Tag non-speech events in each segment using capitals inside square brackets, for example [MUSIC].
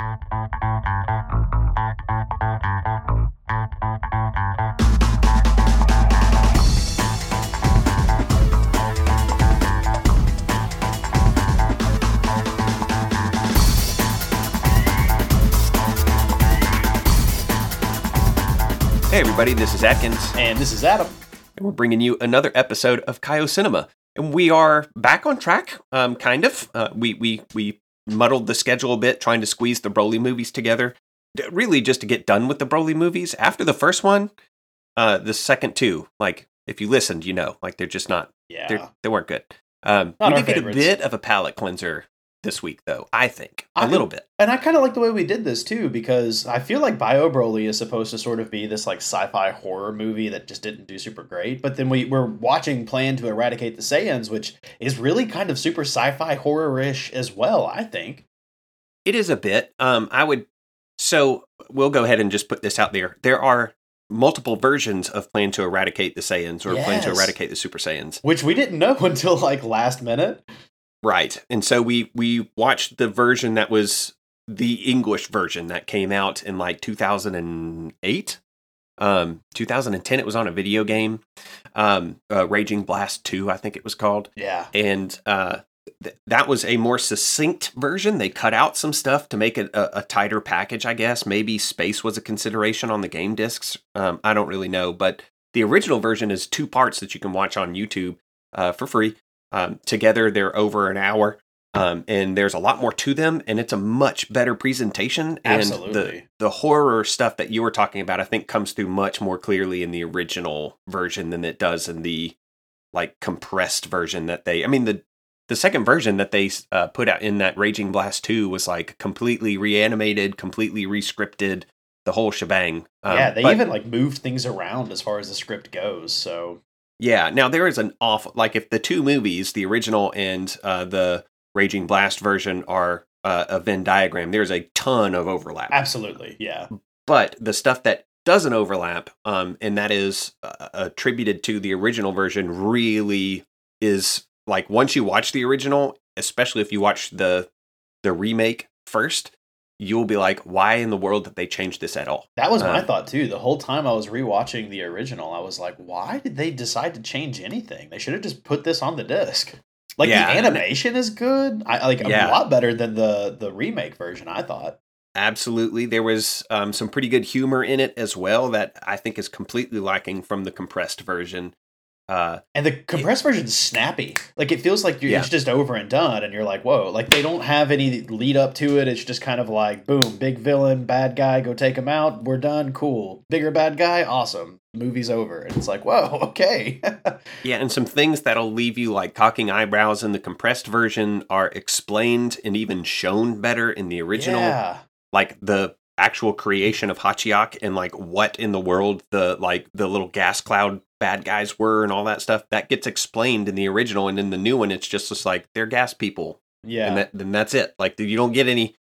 Hey, everybody, this is Atkins, And this is Adam. and we're bringing you another episode of Kaio Cinema. And we are back on track, um, kind of. Uh, we, we, we muddled the schedule a bit, trying to squeeze the Broly movies together, really just to get done with the Broly movies. After the first one, uh, the second two, like, if you listened, you know, like, they're just not, Yeah. they're, they weren't good. Um, Not we did get a bit of a palate cleanser this week, though, I think. A I- little bit. And I kind of like the way we did this too, because I feel like Bio Broly is supposed to sort of be this like sci-fi horror movie that just didn't do super great. But then we we're watching Plan to Eradicate the Saiyans, which is really kind of super sci-fi horror-ish as well. I think. It is a bit. Um, I would. So we'll go ahead and just put this out there. There are multiple versions of Plan to Eradicate the Saiyans or Plan to Eradicate the Super Saiyans. Which we didn't know [LAUGHS] until like last minute. Right. And so we we watched the version that was the English version that came out in like 2008. Um, 2010 it was on a video game. Um, uh, Raging Blast 2 I think it was called. Yeah. and uh, th- that was a more succinct version. They cut out some stuff to make it a, a tighter package, I guess. Maybe space was a consideration on the game discs. Um, I don't really know, but the original version is two parts that you can watch on YouTube uh, for free. Um, together, they're over an hour. Um, and there's a lot more to them, and it's a much better presentation. And the Absolutely. the horror stuff that you were talking about, I think, comes through much more clearly in the original version than it does in the like compressed version that they. I mean the the second version that they uh, put out in that Raging Blast two was like completely reanimated, completely rescripted, the whole shebang. Um, yeah. They but- even like moved things around as far as the script goes. So yeah. Now there is an awful like if the two movies, the original and uh, the Raging Blast version, are uh, a Venn diagram. There's a ton of overlap. absolutely. Yeah. but the stuff that doesn't overlap um, and that is uh, attributed to the original version really is like once you watch the original especially if you watch the the remake first you'll be like why in the world did they change this at all That was my Um, thought too. The whole time I was rewatching the original, I was like, why did they decide to change anything? They should have just put this on the disc. Like Yeah, the animation is good. I like Yeah. a lot better than the the remake version, I thought. absolutely there was um, some pretty good humor in it as well that i think is completely lacking from the compressed version uh, And the compressed version is snappy. Like it feels like you're, Yeah. it's just over and done, and you're like, whoa! Like they don't have any lead up to it. It's just kind of like, boom, big villain, bad guy, go take him out. We're done. Cool. Bigger bad guy, awesome. Movie's over. And it's like, whoa, [LAUGHS] okay. Yeah, and some things that'll leave you like cocking eyebrows in the compressed version are explained and even shown better in the original. Yeah. Like the actual creation of Hachiyak and like what in the world the like the little gas cloud bad guys were and all that stuff that gets explained in the original and in the new one it's just just like they're gas people Yeah. and that then that's it. Like you don't get any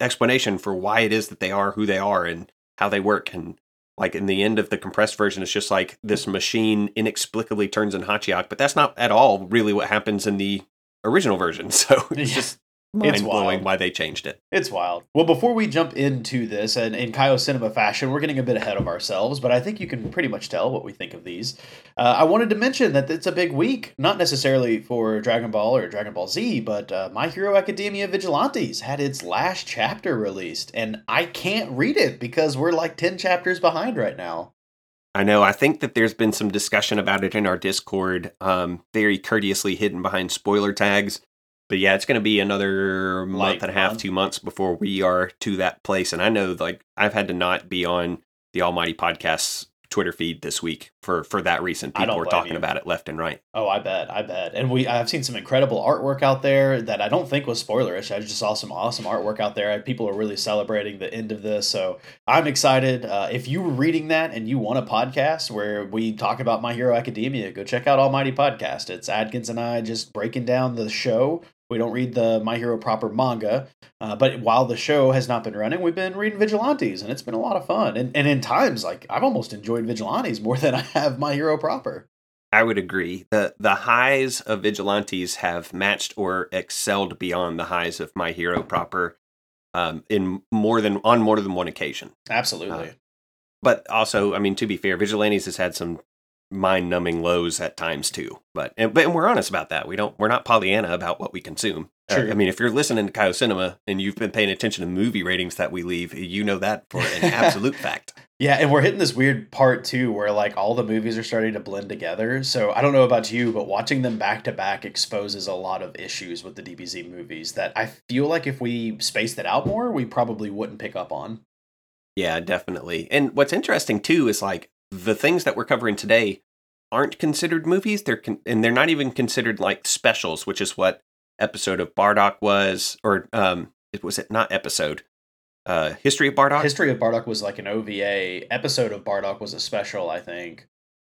explanation for why it is that they are who they are and how they work and like in the end of the compressed version it's just like this machine inexplicably turns in Hachiyak, but that's not at all really what happens in the original version. [LAUGHS] So it's Yeah. just It's blowing wild. why they changed it. It's wild. Well, before we jump into this, and in Kaio Cinema fashion, we're getting a bit ahead of ourselves, but I think you can pretty much tell what we think of these. Uh, I wanted to mention that it's a big week, not necessarily for Dragon Ball or Dragon Ball Z, but uh, My Hero Academia Vigilantes had its last chapter released, and I can't read it because we're like 10 chapters behind right now. I know. I think that there's been some discussion about it in our Discord, um, very courteously hidden behind spoiler tags. But yeah, it's going to be another month Like and a half, month. two months before we are to that place. And I know, like, I've had to not be on the Almighty Podcast's Twitter feed this week for for that reason. People were talking you. about it left and right. Oh, I bet, I bet. And we I've seen some incredible artwork out there that I don't think was spoilerish. I just saw some awesome artwork out there. People are really celebrating the end of this, so I'm excited. Uh, if you were reading that and you want a podcast where we talk about My Hero Academia, go check out Almighty Podcast. It's Adkins and I just breaking down the show. We don't read the My Hero proper manga, uh, but while the show has not been running, we've been reading Vigilantes, and it's been a lot of fun. And and in times like I've almost enjoyed Vigilantes more [LAUGHS] than I have My Hero proper. I would agree. the The highs of Vigilantes have matched or excelled beyond the highs of My Hero proper. um, in more than on more than one occasion. Absolutely. Uh, but also, I mean, to be fair, Vigilantes has had some mind-numbing lows at times too. But and, but and we're honest about that. We don't we're not Pollyanna about what we consume. Uh, True. I mean, if you're listening to Kaio Cinema and you've been paying attention to movie ratings that we leave, you know that for an absolute [LAUGHS] fact. Yeah, and we're hitting this weird part too where like all the movies are starting to blend together. So I don't know about you, but watching them back to back exposes a lot of issues with the DBZ movies that I feel like if we spaced it out more, we probably wouldn't pick up on. Yeah, definitely. And what's interesting too is like the things that we're covering today aren't considered movies. They're con- and they're not even considered like specials, which is what episode of Bardock was, or um, it was it not episode. Uh, History of Bardock. History of Bardock was like an OVA. Episode of Bardock was a special, I think.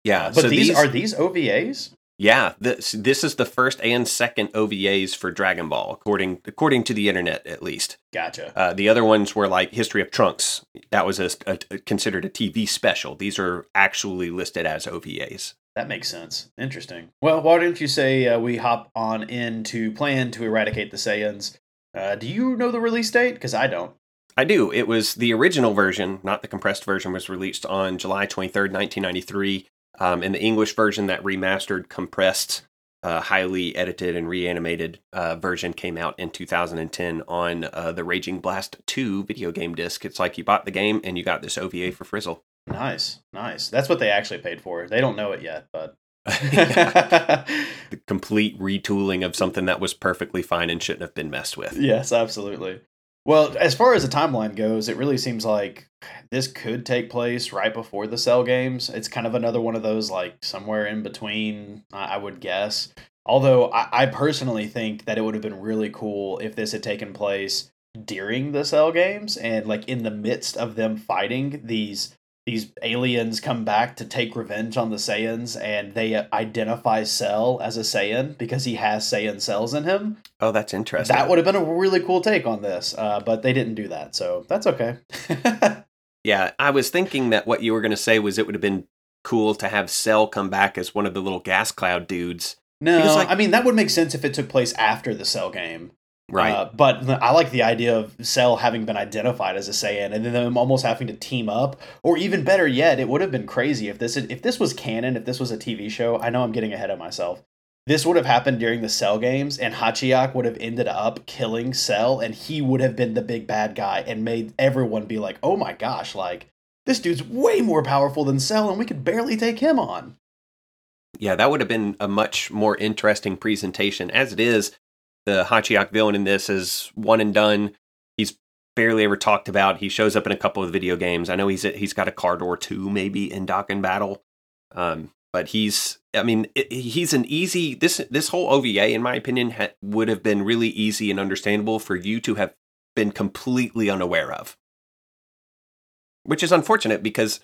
yeah, But so these, are these OVAs? Yeah. This this is the first and second OVAs for Dragon Ball, according according to the internet at least. Gotcha. Uh, the other ones were like History of Trunks. That was a, a- considered a TV special. These are actually listed as OVAs. That makes sense. Interesting. Well, why don't you say uh, we hop on into plan to eradicate the Saiyans? Uh, do you know the release date? Because I don't. I do. It was the original version, not the compressed version, was released on July 23rd, 1993. Um, and the English version, that remastered, compressed, uh, highly edited, and reanimated uh, version came out in 2010 on uh, the Raging Blast 2 video game disc. It's like you bought the game and you got this OVA for Frizzle. Nice, nice. That's what they actually paid for. They don't know it yet, but [LAUGHS] [LAUGHS] the complete retooling of something that was perfectly fine and shouldn't have been messed with. yes, absolutely. Well, as far as the timeline goes, it really seems like this could take place right before the Cell games. It's kind of another one of those, like somewhere in between, I would guess. Although I, I personally think that it would have been really cool if this had taken place during the Cell games and like in the midst of them fighting these these aliens come back to take revenge on the Saiyans and they identify Cell as a Saiyan because he has Saiyan cells in him. Oh, that's interesting. That would have been a really cool take on this, uh, but they didn't do that, so that's okay. [LAUGHS] Yeah, I was thinking that what you were going to say was it would have been cool to have Cell come back as one of the little gas cloud dudes. no, Because, like- I mean that would make sense if it took place after the Cell game, Right. Uh, but I like the idea of Cell having been identified as a Saiyan, and then them almost having to team up, or even better yet, it would have been crazy if this if this was canon, if this was a TV show. I know I'm getting ahead of myself. This would have happened during the Cell games, and Hachiyak would have ended up killing Cell, and he would have been the big bad guy, and made everyone be like, "Oh my gosh, like this dude's way more powerful than Cell, and we could barely take him on." yeah, that would have been a much more interesting presentation. As it is, the Hachiyak villain in this is one and done. He's barely ever talked about. He shows up in a couple of video games. I know he's he's got a card or two maybe in Dokkan Battle, um, but he's I mean it, he's an easy this this whole OVA in my opinion ha- would have been really easy and understandable for you to have been completely unaware of, which is unfortunate because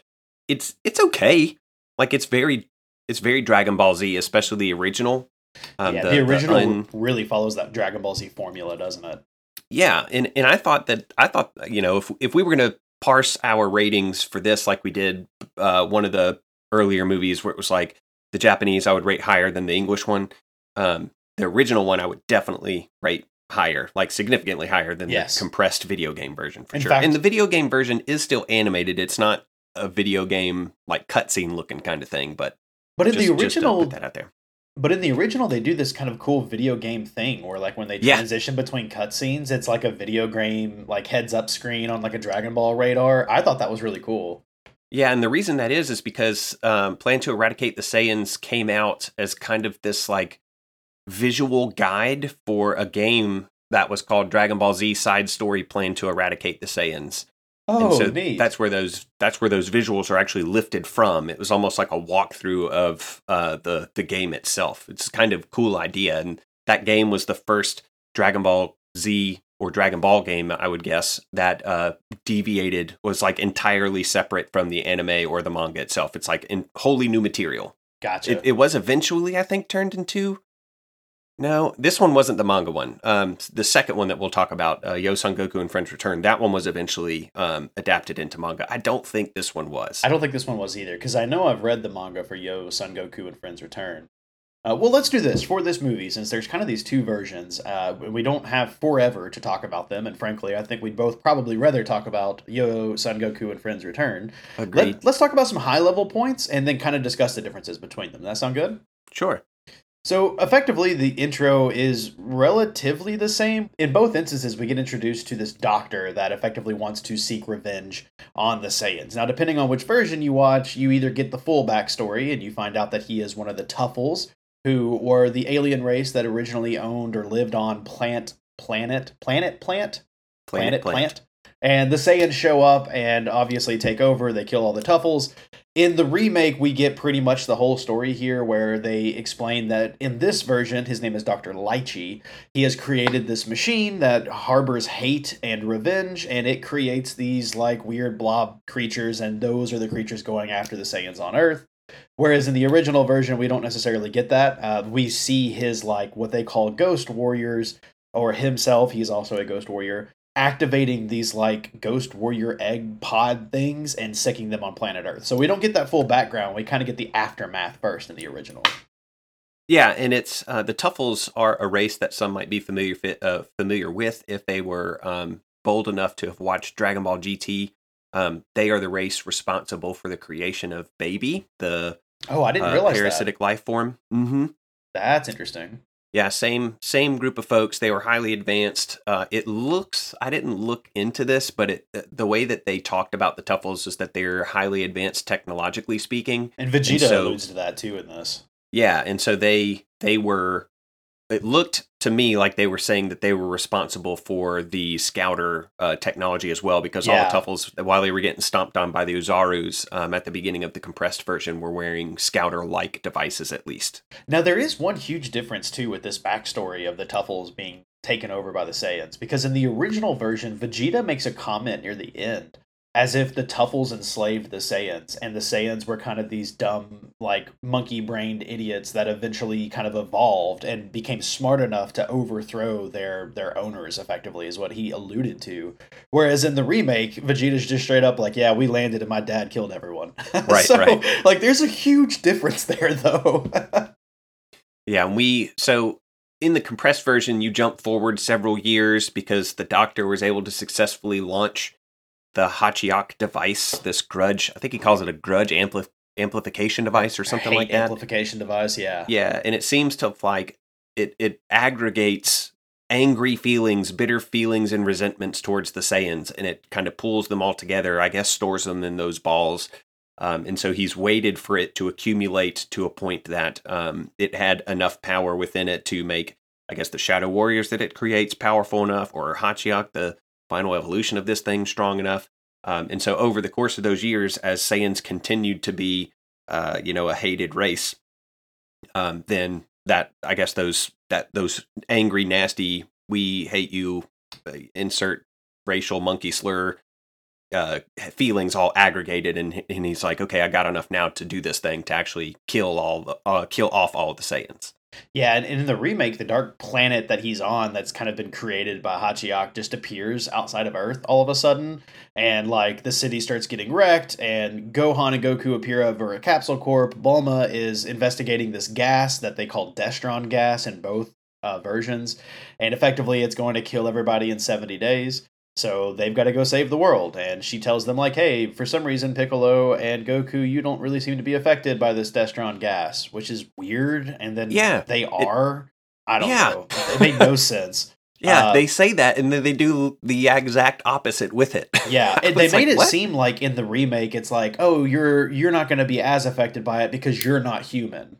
it's it's okay. Like it's very it's very Dragon Ball Z, especially the original. Um, yeah, the, original un- really follows that Dragon Ball Z formula, doesn't it? yeah, and and I thought that I thought you know if if we were going to parse our ratings for this like we did uh, one of the earlier movies where it was like the Japanese I would rate higher than the English one. Um, the original one I would definitely rate higher, like significantly higher than Yes. the compressed video game version for In sure. fact- and the video game version is still animated. It's not a video game like cutscene looking kind of thing, but But in just, the original, put that out there. But in the original, they do this kind of cool video game thing where, like, when they Yeah. transition between cutscenes, it's like a video game, like heads up screen on like a Dragon Ball radar. I thought that was really cool. Yeah, and the reason that is is because um, Plan to Eradicate the Saiyans came out as kind of this like visual guide for a game that was called Dragon Ball Z Side Story Plan to Eradicate the Saiyans. Oh, and so neat. that's where those that's where those visuals are actually lifted from. It was almost like a walkthrough of uh, the the game itself. It's kind of cool idea, and that game was the first Dragon Ball Z or Dragon Ball game, I would guess, that uh, deviated was like entirely separate from the anime or the manga itself. It's like in wholly new material. gotcha. It, it was eventually, I think, turned into. No, this one wasn't the manga one. Um, the second one that we'll talk about, uh, Yo Son Goku and Friends Return, that one was eventually um, adapted into manga. I don't think this one was. I don't think this one was either because I know I've read the manga for Yo Son Goku and Friends Return. Uh, well, let's do this for this movie since there's kind of these two versions. Uh, we don't have forever to talk about them, and frankly, I think we'd both probably rather talk about Yo Son Goku and Friends Return. Agreed. Let, us talk about some high level points and then kind of discuss the differences between them. That sound good? Sure. So effectively, the intro is relatively the same. In both instances, we get introduced to this doctor that effectively wants to seek revenge on the Saiyans. Now, depending on which version you watch, you either get the full backstory and you find out that he is one of the Tuffles, who were the alien race that originally owned or lived on plant planet planet plant Planet Plant. And the Saiyans show up and obviously take over. They kill all the Tuffles. In the remake, we get pretty much the whole story here where they explain that in this version, his name is Dr. Lychee. He has created this machine that harbors hate and revenge, and it creates these like weird blob creatures, and those are the creatures going after the Saiyans on Earth. Whereas in the original version, we don't necessarily get that. Uh, we see his like what they call ghost warriors, or himself. He's also a ghost warrior activating these like ghost warrior egg pod things and sicking them on planet earth so we don't get that full background we kind of get the aftermath first in the original Yeah, and it's uh, the Tuffles are a race that some might be familiar uh, familiar with if they were um, bold enough to have watched Dragon Ball GT. Um, they are the race responsible for the creation of Baby, the oh i didn't uh, realize parasitic life form. Mm-hmm. that's interesting Yeah, same same group of folks. They were highly advanced. Uh, it looks. I didn't look into this, but it, uh, the way that they talked about the Tuffles is that they're highly advanced technologically speaking. and vegeta so- alludes to that too in this Yeah, and so they they were. It looked to me like they were saying that they were responsible for the Scouter uh, technology as well, because Yeah. all the Tuffles, while they were getting stomped on by the Oozarus um, at the beginning of the compressed version, were wearing Scouter-like devices at least. Now there is one huge difference too with this backstory of the Tuffles being taken over by the Saiyans because in the original version, Vegeta makes a comment near the end as if the Tuffles enslaved the Saiyans and the Saiyans were kind of these dumb, like monkey-brained idiots that eventually kind of evolved and became smart enough to overthrow their their owners. Effectively, is what he alluded to. Whereas in the remake, Vegeta's just straight up like, "Yeah, we landed and my dad killed everyone." [LAUGHS] Right, so, right. Like, there's a huge difference there, [LAUGHS] though. Yeah, and we so in the compressed version, you jump forward several years because the doctor was able to successfully launch the Hachiok device, this grudge. I think he calls it a grudge ampli- amplification device or something like that. amplification device. Yeah. Yeah, and it seems to like it it aggregates angry feelings, bitter feelings, and resentments towards the Saiyans, and it kind of pulls them all together. I guess stores them in those balls. Um, and so he's waited for it to accumulate to a point that um, it had enough power within it to make, I guess, the Shadow Warriors that it creates powerful enough, or Hachiok, the final evolution of this thing, strong enough. Um, and so over the course of those years, as Saiyans continued to be, uh, you know, a hated race, um, then that I guess those that those angry, nasty, we hate you, uh, insert racial monkey slur uh, feelings all aggregated, and and he's like, okay, I got enough now to do this thing to actually kill all the uh, kill off all the Saiyans. Yeah, and in the remake, the dark planet that he's on, that's kind of been created by Hachiok, just appears outside of Earth all of a sudden, and like the city starts getting wrecked, and Gohan and Goku appear over a capsule corp. Bulma is investigating this gas that they call Destron gas in both uh, versions, and effectively, it's going to kill everybody in seventy days. So they've got to go save the world, and she tells them like, "Hey, for some reason, Piccolo and Goku, you don't really seem to be affected by this Destron gas, which is weird." And then Yeah, they are. I don't Yeah. know. It made no [LAUGHS] sense. Yeah, Uh, they say that, and then they do the exact opposite with it. [LAUGHS] Yeah, they made like, it "What?" seem like in the remake, it's like, oh, you're you're not going to be as affected by it because you're not human.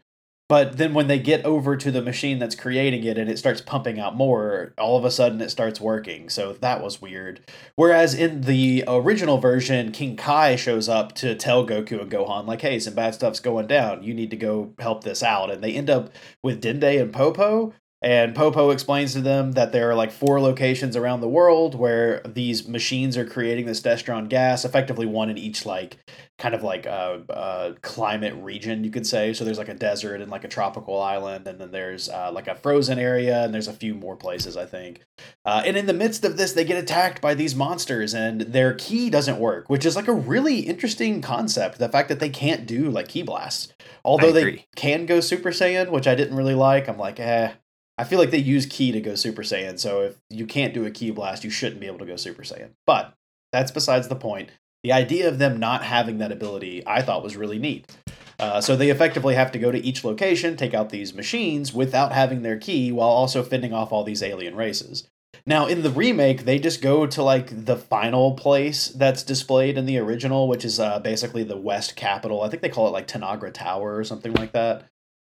But then when they get over to the machine that's creating it and it starts pumping out more, all of a sudden it starts working. So that was weird. Whereas in the original version, King Kai shows up to tell Goku and Gohan, like, hey, some bad stuff's going down. You need to go help this out. And they end up with Dende and Popo. And Popo explains to them that there are like four locations around the world where these machines are creating this Destron gas, effectively one in each like kind of like a, a climate region, you could say. So there's like a desert and like a tropical island, and then there's uh, like a frozen area, and there's a few more places, I think. Uh, and in the midst of this, they get attacked by these monsters, and their ki doesn't work, which is like a really interesting concept. The fact that they can't do like ki blasts, although they can go Super Saiyan, which I didn't really like. I'm like, eh I feel like they use ki to go Super Saiyan, so if you can't do a ki blast, you shouldn't be able to go Super Saiyan. But that's besides the point. The idea of them not having that ability, I thought was really neat. Uh, so they effectively have to go to each location, take out these machines without having their ki, while also fending off all these alien races. Now, in the remake, they just go to like the final place that's displayed in the original, which is uh, basically the West Capital. I think they call it like Tanagra Tower or something like that.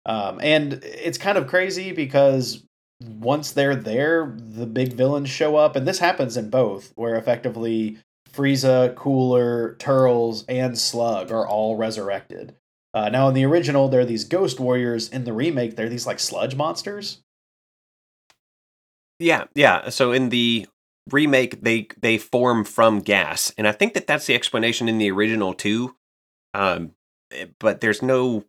Um, and it's kind of crazy because once they're there, the big villains show up, and this happens in both, where effectively Frieza, Cooler, Turles, and Slug are all resurrected. Uh, now, in the original, there are these ghost warriors. In the remake, they're these like sludge monsters. Yeah, yeah. So in the remake, they they form from gas, and I think that that's the explanation in the original too. Um, eh, but there's no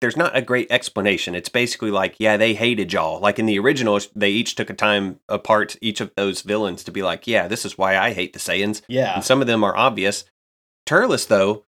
there's not a great explanation. It's basically like, yeah, they hated y'all. Like in the original, they each took a time apart, each of those villains, to be like, yeah, this is why I hate the Saiyans. Yeah. And some of them are obvious. Turles, though,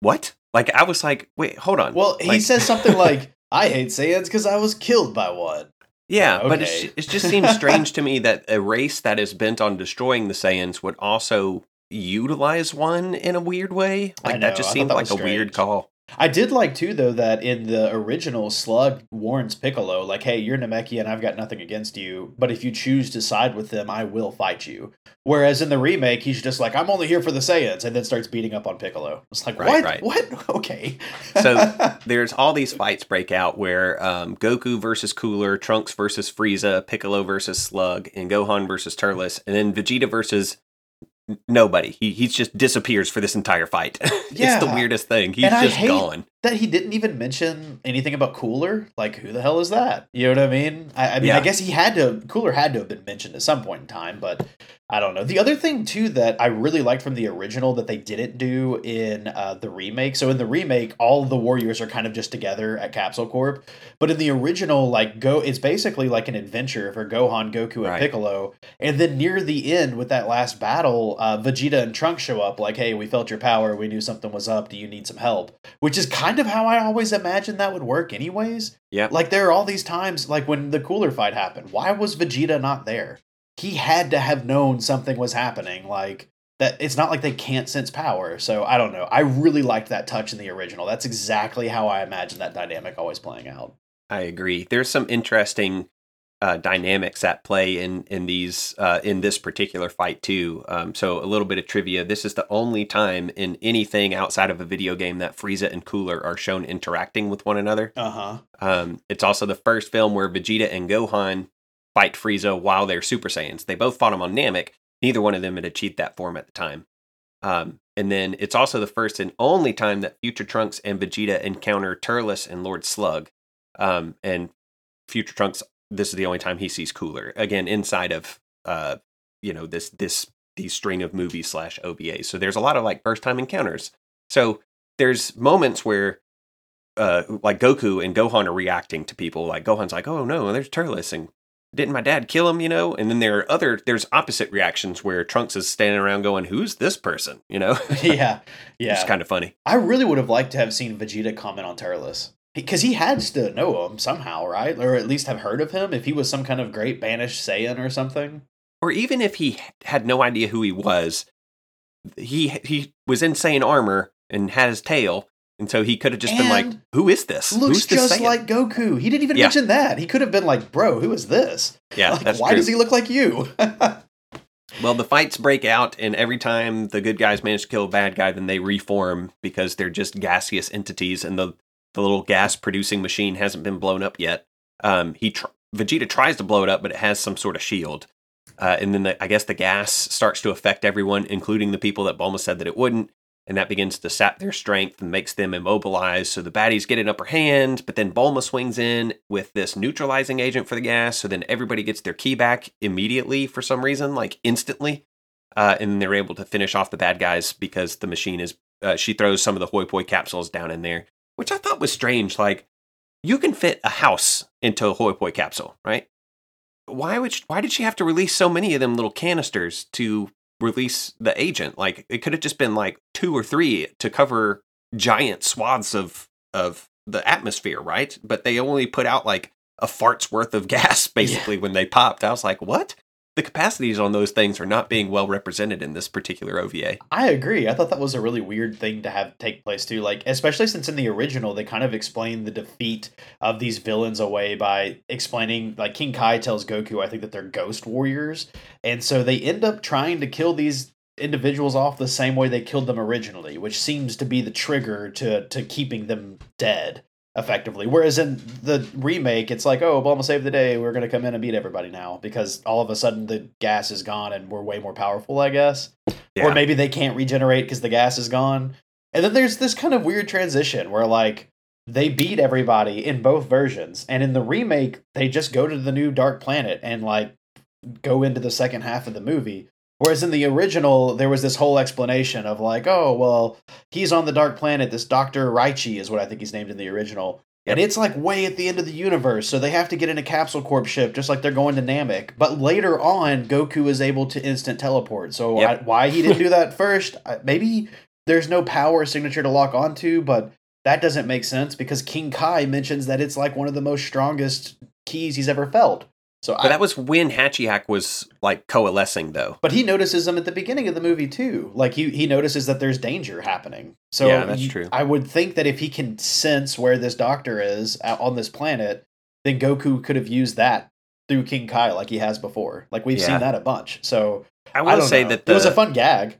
what? Like, I was like, wait, hold on. Well, he like, says something [LAUGHS] like, I hate Saiyans because I was killed by one. Yeah, okay. but it, it just seems [LAUGHS] strange to me that a race that is bent on destroying the Saiyans would also utilize one in a weird way. Like, that just seemed like a weird call. I did like too though that in the original Slug warns Piccolo like, "Hey, you're Namekian. And I've got nothing against you, but if you choose to side with them, I will fight you." Whereas in the remake, he's just like, "I'm only here for the Saiyans," and then starts beating up on Piccolo. It's like, right, what? Right. What? [LAUGHS] Okay. so [LAUGHS] there's all these fights break out where um, Goku versus Cooler, Trunks versus Frieza, Piccolo versus Slug, and Gohan versus Turles, and then Vegeta versus nobody. He he just disappears for this entire fight. Yeah. [LAUGHS] it's the weirdest thing. He's and just gone. That he didn't even mention anything about Cooler. Like, who the hell is that? You know what I mean? I, I mean, yeah. I guess he had to. Cooler had to have been mentioned at some point in time, but I don't know. The other thing too that I really liked from the original that they didn't do in uh, the remake. So in the remake, all the warriors are kind of just together at Capsule Corp, but in the original, like go, it's basically like an adventure for Gohan, Goku, and right. Piccolo. And then near the end, with that last battle, uh, Vegeta and Trunks show up. Like, hey, we felt your power. We knew something was up. Do you need some help? Which is kind of how I always imagined that would work, anyways. Yeah. Like there are all these times, like when the cooler fight happened. Why was Vegeta not there? he had to have known something was happening. Like that, it's not like they can't sense power. So I don't know. I really liked that touch in the original. That's exactly how I imagined that dynamic always playing out. I agree. There's some interesting uh, dynamics at play in in these uh, in this particular fight too. Um, so a little bit of trivia: this is the only time in anything outside of a video game that Frieza and Cooler are shown interacting with one another. Uh huh. Um, it's also the first film where Vegeta and Gohan fight Frieza while they're Super Saiyans. They both fought him on Namek. Neither one of them had achieved that form at the time. Um, and then it's also the first and only time that Future Trunks and Vegeta encounter Turles and Lord Slug. Um, and Future Trunks, this is the only time he sees Cooler again inside of uh, you know this this these string of movies slash OVAs. So there's a lot of like first time encounters. So there's moments where uh, like Goku and Gohan are reacting to people. Like Gohan's like, "Oh no, there's Turles," and didn't my dad kill him? You know, and then there are other there's opposite reactions where Trunks is standing around going, "Who's this person?" You know? yeah, [LAUGHS] yeah. It's kind of funny. I really would have liked to have seen Vegeta comment on Turles because he had to know him um, somehow, right? Or at least have heard of him if he was some kind of great banished Saiyan or something. Or even if he had no idea who he was, he he was in Saiyan armor and had his tail, and so he could have just and been like, "Who is this? Looks Who's this just Saiyan? like Goku." He didn't even yeah. mention that. He could have been like, "Bro, who is this?" Yeah, like, why true. does he look like you? [LAUGHS] well, the fights break out, and every time the good guys manage to kill a bad guy, then they reform because they're just gaseous entities, and the the little gas producing machine hasn't been blown up yet. Um, he tr- Vegeta tries to blow it up, but it has some sort of shield. Uh, and then the, I guess the gas starts to affect everyone, including the people that Bulma said that it wouldn't and that begins to sap their strength and makes them immobilized. So the baddies get an upper hand, but then Bulma swings in with this neutralizing agent for the gas. So then everybody gets their ki back immediately for some reason, like instantly. Uh, and they're able to finish off the bad guys because the machine is. Uh, she throws some of the hoi poi capsules down in there, which I thought was strange. Like, you can fit a house into a hoi poi capsule, right? Why would she, why did she have to release so many of them little canisters to release the agent. Like it could have just been like two or three to cover giant swaths of of the atmosphere, right? But they only put out like a fart's worth of [LAUGHS] gas basically yeah. when they popped. I was like, what? The capacities on those things are not being well represented in this particular OVA. I agree. I thought that was a really weird thing to have take place too. Like, especially since in the original they kind of explain the defeat of these villains away by explaining like King Kai tells Goku, I think that they're ghost warriors. And so they end up trying to kill these individuals off the same way they killed them originally, which seems to be the trigger to to keeping them dead effectively. Whereas in the remake, it's like, oh, Bulma saved the day. We're going to come in and beat everybody now because all of a sudden the gas is gone and we're way more powerful, I guess. Yeah. Or maybe they can't regenerate because the gas is gone. And then there's this kind of weird transition where, like, they beat everybody in both versions. And in the remake, they just go to the new Dark Planet and, like, go into the second half of the movie. Whereas in the original, there was this whole explanation of like, oh, well, he's on the dark planet. This Dr. Raichi is what I think he's named in the original. And it's like way at the end of the universe, so they have to get in a capsule corp ship, just like they're going to Namek. But later on, Goku is able to instant teleport. So yep. I, why he didn't do [LAUGHS] that first? Maybe there's no power signature to lock onto, but that doesn't make sense because King Kai mentions that it's like one of the most strongest keys he's ever felt. So I, that was when Hachiyak was like coalescing, though. But he notices them at the beginning of the movie too. Like he he notices that there's danger happening. So yeah, that's true. I would think that if he can sense where this doctor is on this planet, then Goku could have used that through King Kai like he has before. Like we've yeah. seen that a bunch. So I will say know. that the, it was a fun gag.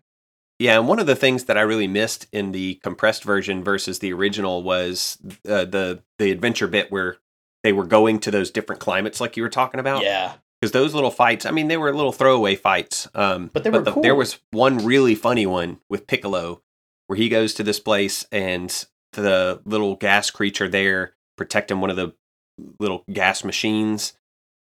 Yeah, and one of the things that I really missed in the compressed version versus the original was uh, the the adventure bit where they were going to those different climates like you were talking about. Yeah. Because those little fights, I mean, they were little throwaway fights. Um, but they were the, cool. There was one really funny one with Piccolo where he goes to this place and the little gas creature there protecting one of the little gas machines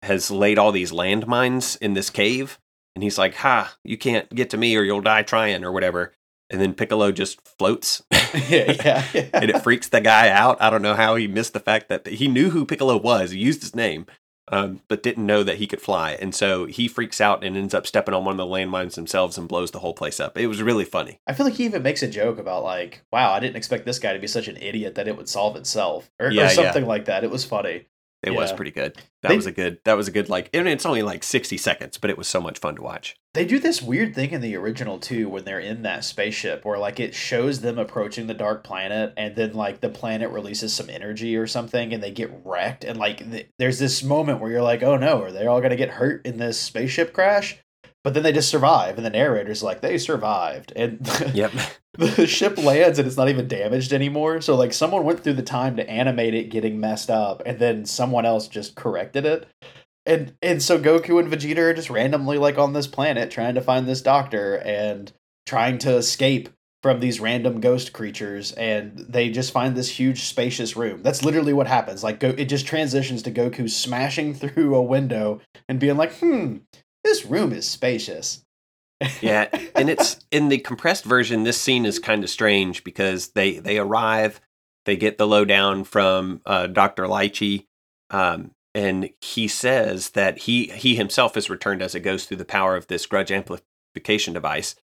has laid all these landmines in this cave. And he's like, Ha, you can't get to me or you'll die trying or whatever and then Piccolo just floats. yeah, [LAUGHS] yeah, yeah. and it freaks the guy out. I don't know how he missed the fact that he knew who Piccolo was. He used his name, um, but didn't know that he could fly. And so he freaks out and ends up stepping on one of the landmines themselves and blows the whole place up. It was really funny. I feel like he even makes a joke about like, "Wow, I didn't expect this guy to be such an idiot that it would solve itself," or, yeah, or something yeah. like that. It was funny. It yeah. was pretty good. That they, was a good. That was a good like. And it's only like sixty seconds, but it was so much fun to watch. They do this weird thing in the original too, when they're in that spaceship, where like it shows them approaching the dark planet, and then like the planet releases some energy or something, and they get wrecked, and like th- there's this moment where you're like, oh no, are they all gonna get hurt in this spaceship crash? But then they just survive, and the narrator's like, they survived, and [LAUGHS] yep. the ship lands and it's not even damaged anymore. So like someone went through the time to animate it getting messed up and then someone else just corrected it. And and so Goku and Vegeta are just randomly like on this planet trying to find this doctor and trying to escape from these random ghost creatures and they just find this huge spacious room. That's literally what happens. Like go it just transitions to Goku smashing [LAUGHS] through a window and being like, "Hmm, this room is spacious." yeah, and it's in the compressed version. This scene is kind of strange because they they arrive, they get the lowdown from uh, Doctor Lychee, um, and he says that he he himself is returned as it goes through the power of this grudge amplification device.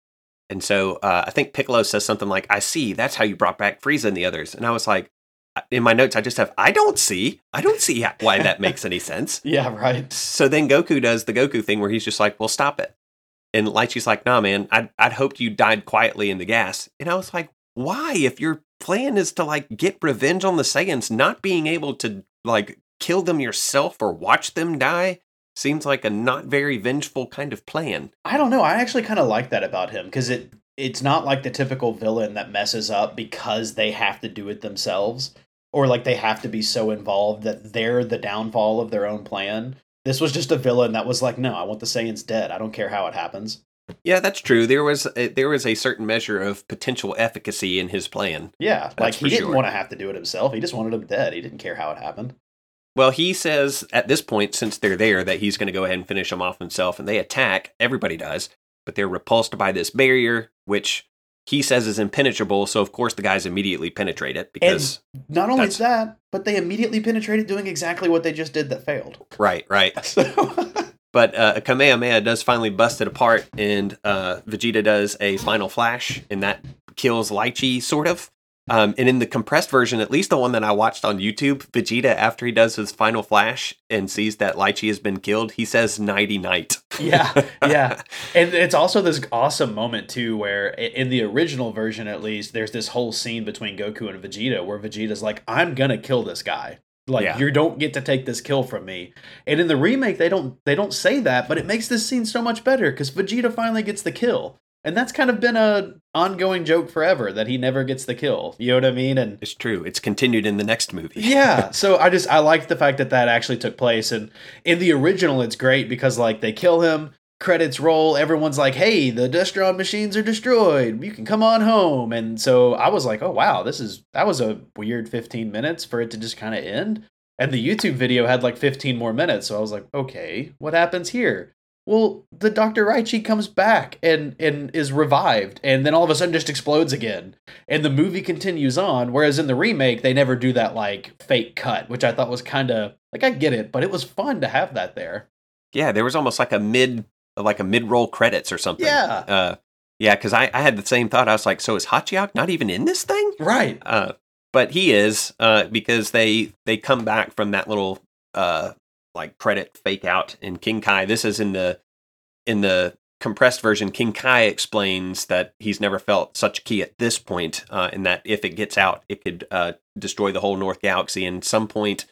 And so uh, I think Piccolo says something like, "I see. That's how you brought back Frieza and the others." And I was like, in my notes, I just have, "I don't see. I don't see why that makes any sense." [LAUGHS] yeah, right. So then Goku does the Goku thing where he's just like, "Well, stop it." And Lychee's like, nah, man, I'd, I'd hoped you died quietly in the gas. And I was like, why? If your plan is to like get revenge on the Saiyans, not being able to like kill them yourself or watch them die seems like a not very vengeful kind of plan. I don't know. I actually kind of like that about him because it it's not like the typical villain that messes up because they have to do it themselves or like they have to be so involved that they're the downfall of their own plan. This was just a villain that was like, no, I want the Saiyans dead. I don't care how it happens. Yeah, that's true. There was a, there was a certain measure of potential efficacy in his plan. Yeah, like he didn't sure. want to have to do it himself. He just wanted him dead. He didn't care how it happened. Well, he says at this point, since they're there, that he's going to go ahead and finish them off himself, and they attack. Everybody does, but they're repulsed by this barrier, which he says is impenetrable. So of course the guys immediately penetrate it because Not only that, but they immediately penetrate it doing exactly what they just did that failed. right, right. [LAUGHS] So [LAUGHS] But uh, Kamehameha does finally bust it apart, and uh, Vegeta does a final flash, and that kills Lychee, sort of. Um, and in the compressed version, at least the one that I watched on YouTube, Vegeta, after he does his final flash and sees that Lychee has been killed, he says "nighty night." yeah, [LAUGHS] yeah, and it's also this awesome moment too, where in the original version, at least, there's this whole scene between Goku and Vegeta where Vegeta's like, "I'm gonna kill this guy." Like Yeah. you don't get to take this kill from me. And in the remake, they don't they don't say that, but it makes this scene so much better because Vegeta finally gets the kill, and that's kind of been a ongoing joke forever that he never gets the kill. You know what I mean? And It's true. It's continued in the next movie. [LAUGHS] yeah [LAUGHS] so i just i like the fact that that actually took place and in the original it's great because like they kill him credits roll everyone's like hey the destron machines are destroyed you can come on home and so i was like oh wow this is that was a weird 15 minutes for it to just kind of end and the youtube video had like 15 more minutes so i was like okay what happens here well the dr raichi comes back and and is revived and then all of a sudden just explodes again and the movie continues on whereas in the remake they never do that like fake cut which i thought was kind of like i get it but it was fun to have that there Yeah, there was almost like a mid, like a mid-roll credits or something. Yeah. Uh, yeah, because I, I had the same thought. I was like, so is Hachiok not even in this thing? right Uh, but he is uh, because they they come back from that little uh, like credit fake out in King Kai. This is in the in the compressed version. King Kai explains that he's never felt such ki at this point, uh, and that if it gets out, it could uh, destroy the whole North Galaxy. And some point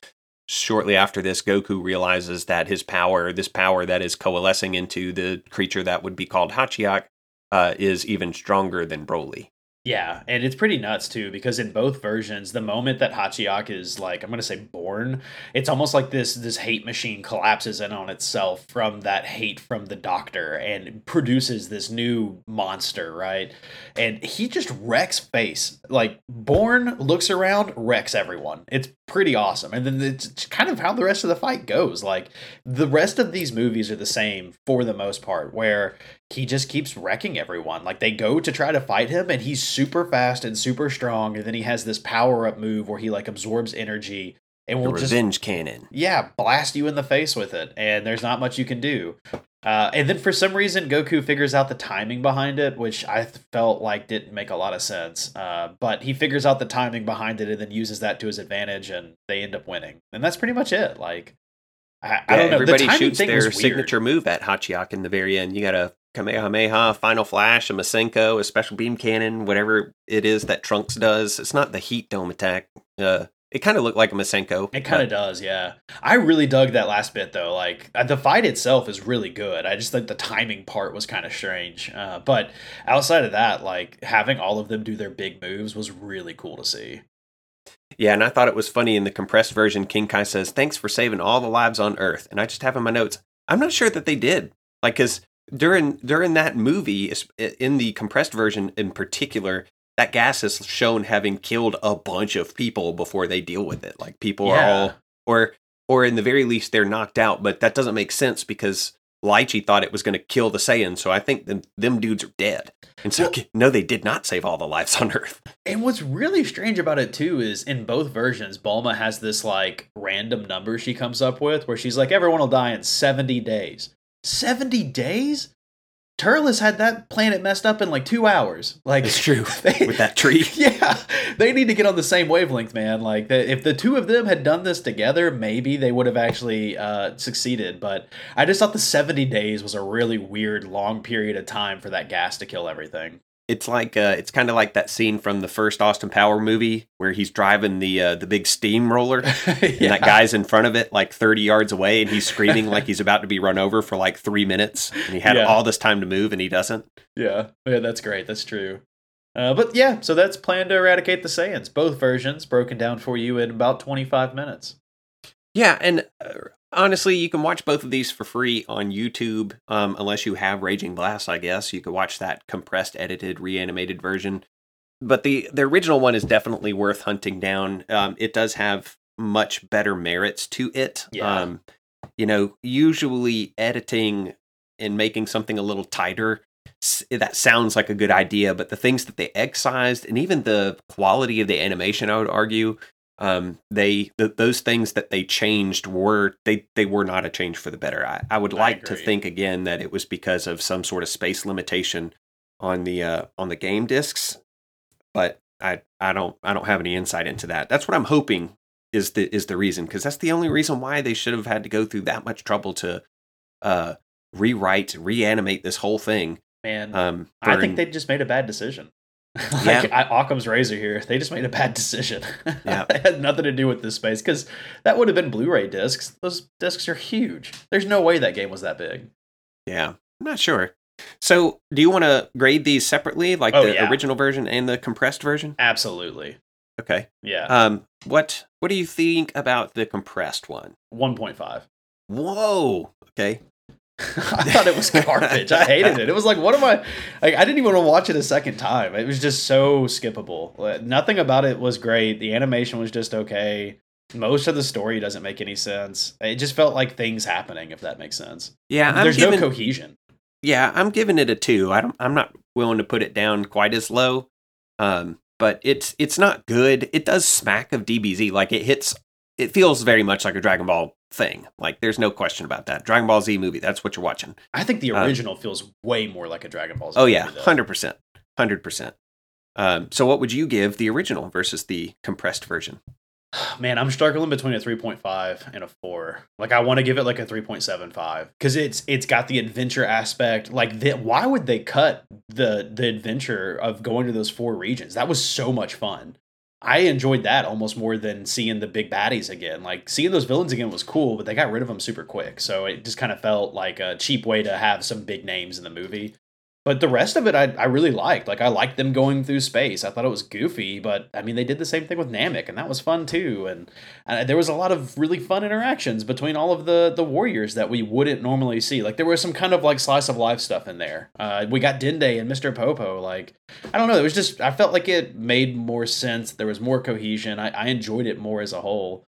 shortly after this, Goku realizes that his power, this power that is coalescing into the creature that would be called Hachiok, uh, is even stronger than Broly. Yeah, and it's pretty nuts too because in both versions, the moment that Hachiyak is like I'm gonna say born, it's almost like this this hate machine collapses in on itself from that hate from the doctor and produces this new monster, right? And he just wrecks face. Like Born looks around, wrecks everyone. It's pretty awesome. And then it's kind of how the rest of the fight goes. Like the rest of these movies are the same for the most part, where he just keeps wrecking everyone. Like they go to try to fight him, and he's super fast and super strong. And then he has this power up move where he like absorbs energy and The will just revenge cannon. yeah blast you in the face with it. And there's not much you can do. Uh, and then for some reason, Goku figures out the timing behind it, which I felt like didn't make a lot of sense. Uh, but he figures out the timing behind it and then uses that to his advantage, and they end up winning. And that's pretty much it. Like, I, I don't know. everybody the shoots their signature move at Hachiok in the very end. You got a Kamehameha, Final Flash, a Masenko, a Special Beam Cannon, whatever it is that Trunks does. It's not the Heat Dome attack. Uh, it kind of looked like a Masenko. It kind of does, yeah. I really dug that last bit though. Like uh, the fight itself is really good. I just think the timing part was kind of strange. Uh, but outside of that, like having all of them do their big moves was really cool to see. Yeah, and I thought it was funny in the compressed version. King Kai says, "Thanks for saving all the lives on Earth," and I just have in my notes. I'm not sure that they did, like, because during during that movie, in the compressed version in particular, that gas is shown having killed a bunch of people before they deal with it. Like, people are all, or or in the very least, they're knocked out. But that doesn't make sense because Lychee thought it was going to kill the Saiyans, so I think them them dudes are dead. And so, Well- [LAUGHS] no, they did not save all the lives on Earth. And what's really strange about it too is in both versions, Bulma has this like random number she comes up with where she's like, everyone will die in 70 days. 70 days? Turles had that planet messed up in like two hours. Like It's true [LAUGHS] they- with that tree. [LAUGHS] yeah, they need to get on the same wavelength, man. Like, the, if the two of them had done this together, maybe they would have actually uh, succeeded. But I just thought the 70 days was a really weird, long period of time for that gas to kill everything. It's like uh, it's kind of like that scene from the first Austin Power movie where he's driving the uh, the big steamroller [LAUGHS] and that guy's in front of it like 30 yards away and he's screaming like he's about to be run over for like three minutes and he had Yeah. all this time to move and he doesn't. Yeah, yeah, that's great. That's true. Uh, but yeah, so that's Plan to Eradicate the Saiyans. Both versions broken down for you in about 25 minutes. Yeah, and uh, honestly, you can watch both of these for free on YouTube, um, unless you have Raging Blast. I guess you could watch that compressed, edited, reanimated version. But the the original one is definitely worth hunting down. Um, it does have much better merits to it. Yeah. Um, you know, usually editing and making something a little tighter that sounds like a good idea, but the things that they excised and even the quality of the animation, I would argue, um, they th- those things that they changed were they they were not a change for the better. I, I would I like to think again that it was because of some sort of space limitation on the uh, on the game discs, but I I don't I don't have any insight into that. That's what I'm hoping is the is the reason because that's the only reason why they should have had to go through that much trouble to uh, rewrite reanimate this whole thing. Man, Um, I think they just made a bad decision. [LAUGHS] Yeah. like, I, Occam's razor here. They just made a bad decision. [LAUGHS] Yeah. it had nothing to do with this space because that would have been Blu-ray discs. Those discs are huge. There's no way that game was that big. Yeah, I'm not sure. So, do you want to grade these separately, like Oh, the yeah. original version and the compressed version? Absolutely. Okay. Yeah. Um, what what do you think about the compressed one? 1.5. Whoa. Okay. [LAUGHS] I thought it was garbage. I hated it. It was like, what am I? Like, I didn't even want to watch it a second time. It was just so skippable. Like, Nothing about it was great. The animation was just okay. Most of the story doesn't make any sense. It just felt like things happening, if that makes sense. Yeah, I'm There's giving, no cohesion. yeah, I'm giving it a two. I don't. I'm not willing to put it down quite as low. Um, but it's it's not good. It does smack of DBZ. Like it hits. It feels very much like a Dragon Ball thing. Like there's no question about that. Dragon Ball Z movie. That's what you're watching. I think the Uh, original feels way more like a Dragon Ball Z. Oh yeah, hundred percent, hundred percent. Um, so what would you give the original versus the compressed version? [SIGHS] Man, I'm struggling between a 3.5 and a 4. Like I want to give it like a 3.75 cuz it's it's got the adventure aspect. Like the, why would they cut the the adventure of going to those four regions? That was so much fun. I enjoyed that almost more than seeing the big baddies again. Like seeing those villains again was cool, but they got rid of them super quick. So it just kind of felt like a cheap way to have some big names in the movie. But the rest of it, I, I really liked. Like, I liked them going through space. I thought it was goofy, but I mean, they did the same thing with Namek, and that was fun too. And uh, there was a lot of really fun interactions between all of the the warriors that we wouldn't normally see. Like, there was some kind of like slice of life stuff in there. Uh, we got Dende and Mr. Popo. Like, I don't know. It was just I felt like it made more sense. There was more cohesion. I, I enjoyed it more as a whole.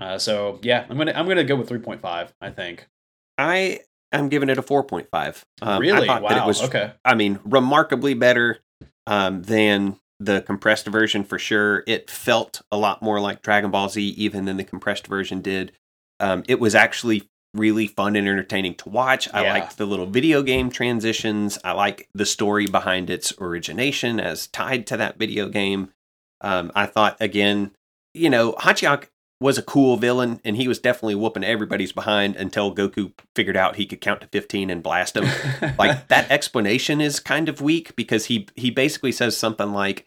Uh, so yeah, I'm gonna I'm gonna go with 3.5. I think. I am giving it a four point five. Um, really? I thought wow. was. okay. I mean, remarkably better um, than the compressed version for sure. It felt a lot more like Dragon Ball Z even than the compressed version did. Um, it was actually really fun and entertaining to watch. I Yeah. liked the little video game transitions. I like the story behind its origination as tied to that video game. Um, I thought again, you know, Hatchiyack was a cool villain and he was definitely whooping everybody's behind until Goku figured out he could count to 15 and blast him. [LAUGHS] Like that explanation is kind of weak because he he basically says something like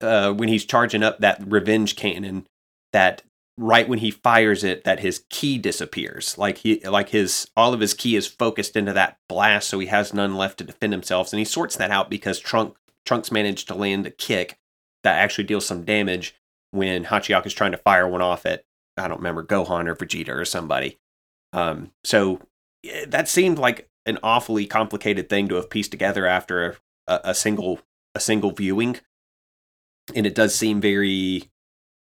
uh, when he's charging up that revenge cannon that right when he fires it that his ki disappears. Like he like his all of his ki is focused into that blast so he has none left to defend himself. And he sorts that out because trunk trunks managed to land a kick that actually deals some damage when Hatchiyack is trying to fire one off at I don't remember Gohan or Vegeta or somebody um so that seemed like an awfully complicated thing to have pieced together after a, a single a single viewing, and it does seem very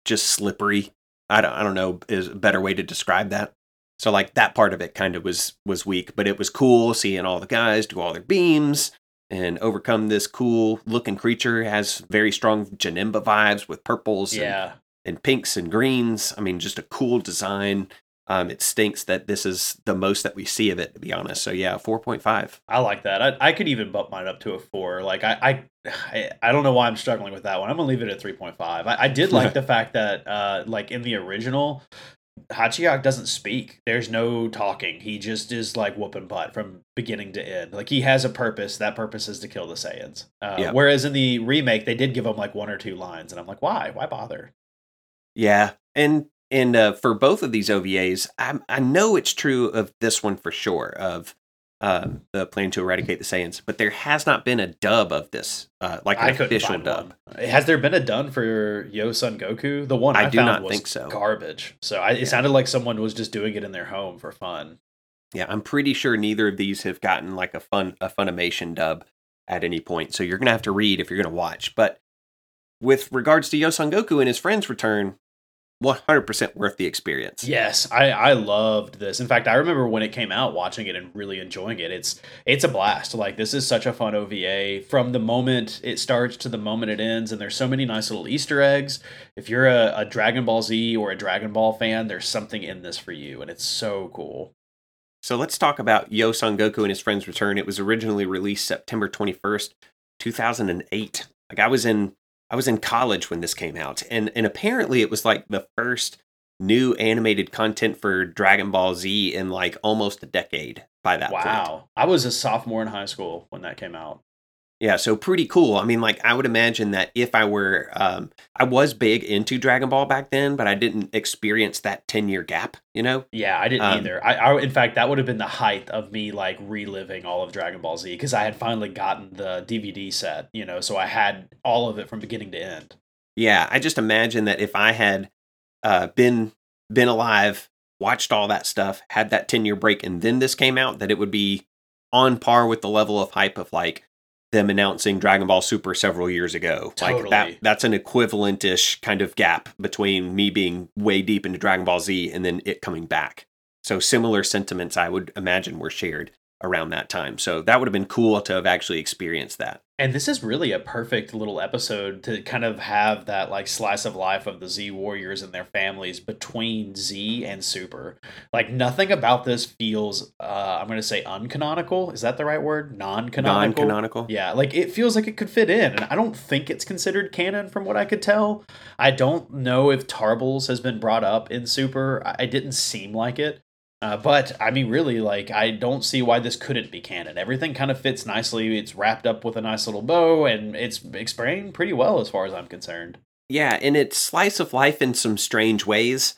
just slippery. I don't I don't know is a better way to describe that. So like that part of it kind of was was weak, but it was cool seeing all the guys do all their beams and overcome this cool looking creature. It has very strong Janemba vibes with purples yeah. and pinks and greens. I mean, just a cool design. Um, it stinks that this is the most that we see of it, to be honest. So yeah, four point five. I like that. I, I could even bump mine up to a four. Like I, I, I, I don't know why I'm struggling with that one. I'm gonna leave it at three point five. I, I did like [LAUGHS] the fact that, uh, like in the original, Hatchiyack doesn't speak. There's no talking. He just is like whooping butt from beginning to end. Like he has a purpose. That purpose is to kill the Saiyans. Uh, Yeah. Whereas in the remake, they did give him like one or two lines, and I'm like, why? Why bother? Yeah, and and uh, for both of these OVAs, I I know it's true of this one for sure. Of um, the plan to eradicate the Saiyans, but there has not been a dub of this, uh, like an official dub. one. Has there been a done for Yo Son Goku? The one I, I do found not was think so. garbage. So I, it Yeah. sounded like someone was just doing it in their home for fun. Yeah, I'm pretty sure neither of these have gotten like a fun a Funimation dub at any point. So you're gonna have to read if you're gonna watch. But with regards to Yo Son Goku and his friends return, 100% worth the experience. Yes, I, I loved this. In fact, I remember when it came out, watching it and really enjoying it. It's it's a blast. Like this is such a fun OVA from the moment it starts to the moment it ends, and there's so many nice little Easter eggs. If you're a, a Dragon Ball Z or a Dragon Ball fan, there's something in this for you, and it's so cool. So let's talk about Yo Son Goku and his friends return. It was originally released September 21st, 2008. Like I was in I was in college when this came out and and apparently it was like the first new animated content for Dragon Ball Z in like almost a decade by that point. wow, I was a sophomore in high school when that came out. Yeah, so pretty cool. I mean, like I would imagine that if I were, um, I was big into Dragon Ball back then, but I didn't experience that ten year gap. You know? Yeah, I didn't Um, either. I, I, in fact, that would have been the height of me like reliving all of Dragon Ball Z because I had finally gotten the DVD set, you know, so I had all of it from beginning to end. Yeah, I just imagine that if I had uh, been been alive, watched all that stuff, had that ten year break, and then this came out, that it would be on par with the level of hype of like them announcing Dragon Ball Super several years ago. Like that that's an equivalent-ish kind of gap between me being way deep into Dragon Ball Z and then it coming back. So similar sentiments I would imagine were shared around that time. So that would have been cool to have actually experienced that. And this is really a perfect little episode to kind of have that like slice of life of the Z Warriors and their families between Z and Super. Like nothing about this feels uh I'm going to say uncanonical. Is that the right word? Non-canonical. Non-canonical. Yeah, like it feels like it could fit in, and I don't think it's considered canon from what I could tell. I don't know if Tarbles has been brought up in Super. I it didn't seem like it. Uh, but I mean, really, like I don't see why this couldn't be canon. Everything kind of fits nicely. It's wrapped up with a nice little bow, and it's explained pretty well as far as I'm concerned. Yeah, and it's slice of life in some strange ways.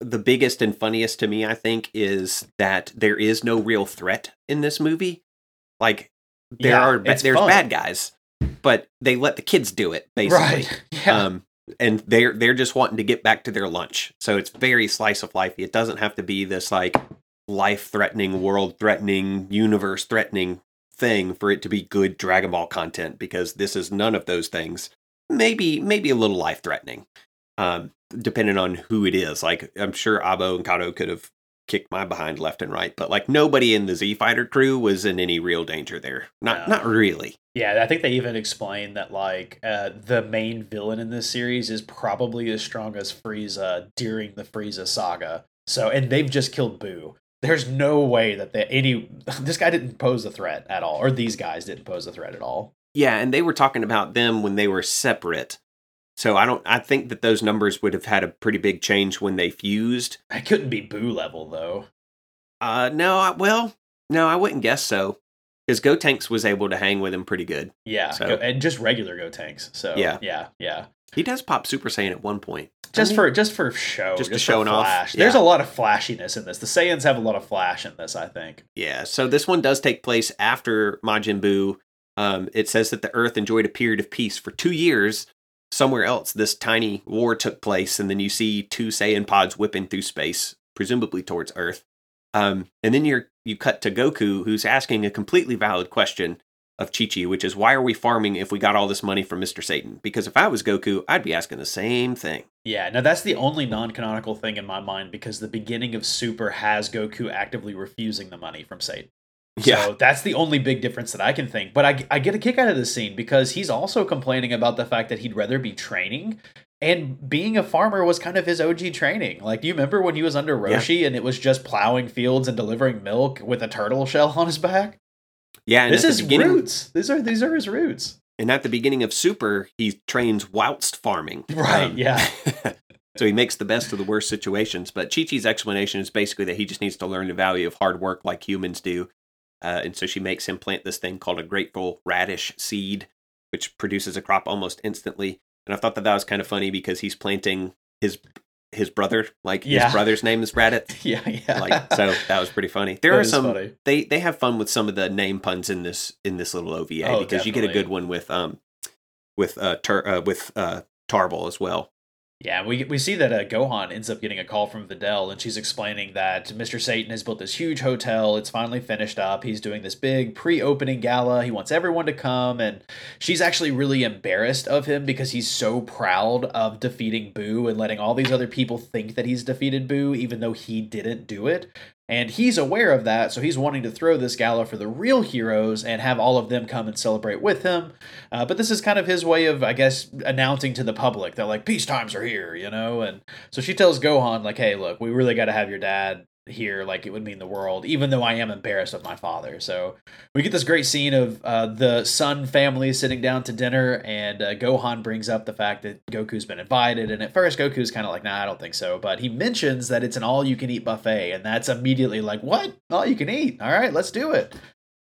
The biggest and funniest to me, I think, is that there is no real threat in this movie. Like there Yeah, are ba- there's fun. bad guys, but they let the kids do it basically. Right? [LAUGHS] Yeah. Um, and they're they're just wanting to get back to their lunch. So it's very slice of life. It doesn't have to be this like life threatening, world threatening, universe threatening thing for it to be good Dragon Ball content because this is none of those things. Maybe maybe a little life threatening. Um, depending on who it is. Like I'm sure Abo and Cado could have kicked my behind left and right, but like nobody in the Z Fighter crew was in any real danger there. Not No. not really. Yeah, I think they even explain that like uh, the main villain in this series is probably as strong as Frieza during the Frieza saga. So, and they've just killed Boo. There's no way that they, any [SIGHS] this guy didn't pose a threat at all, or these guys didn't pose a threat at all. Yeah, and they were talking about them when they were separate. So I don't I think that those numbers would have had a pretty big change when they fused. I couldn't be Boo level though. Uh no, I, well, no, I wouldn't guess so. Cuz Gotenks was able to hang with him pretty good. Yeah, So- go, and just regular Gotenks. So Yeah. yeah, yeah. He does pop Super Saiyan at one point. Just for just for show, Just to for showing off, yeah. There's a lot of flashiness in this. The Saiyans have a lot of flash in this. I think. Yeah, so this one does take place after Majin Buu. Um, it says that the Earth enjoyed a period of peace for two years. Somewhere else, this tiny war took place, and then you see two Saiyan pods whipping through space, presumably towards Earth. Um, and then you're you cut to Goku, who's asking a completely valid question of Chi Chi, which is why are we farming if we got all this money from Mister Satan? Because if I was Goku, I'd be asking the same thing. Yeah, now that's the only non-canonical thing in my mind because the beginning of Super has Goku actively refusing the money from Satan. So that's the only big difference that I can think. But I, I get a kick out of this scene because he's also complaining about the fact that he'd rather be training. And being a farmer was kind of his OG training. Like, do you remember when he was under Yeah. Roshi and it was just plowing fields and delivering milk with a turtle shell [LAUGHS] on his back? yeah. And this is the roots. These are these are his roots. And at the beginning of Super, he trains whilst farming. [LAUGHS] Right, Um, yeah. [LAUGHS] so he makes the best of the worst situations. But Chi Chi's explanation is basically that he just needs to learn the value of hard work like humans do. Uh, and so she makes him plant this thing called a grateful radish seed, which produces a crop almost instantly. And I thought that that was kind of funny because he's planting his his brother, like Yeah. his brother's name is Raditz. [LAUGHS] yeah, yeah. Like so, that was pretty funny. There That are some funny. they they have fun with some of the name puns in this in this little OVA Oh, because you get a good one with um with uh, Tur- uh with uh Tarble as well. Yeah, we we see that uh, Gohan ends up getting a call from Videl, and she's explaining that Mr. Satan has built this huge hotel. It's finally finished up. He's doing this big pre-opening gala. He wants everyone to come, and she's actually really embarrassed of him because he's so proud of defeating Boo and letting all these other people think that he's defeated Boo, even though he didn't do it. And he's aware of that, so he's wanting to throw this gala for the real heroes and have all of them come and celebrate with him. Uh, but this is kind of his way of, I guess, announcing to the public that like peace times are here, you know. And so she tells Gohan like, "Hey, look, we really got to have your dad here. Like, it would mean the world, even though I am embarrassed of my father." So we get this great scene of uh, the Son family sitting down to dinner, and uh, Gohan brings up the fact that Goku's been invited. And at first, Goku's kind of like, "Nah, I don't think so." But he mentions that it's an all-you-can-eat buffet, and that's immediately like, "What? All you can eat? All right, let's do it."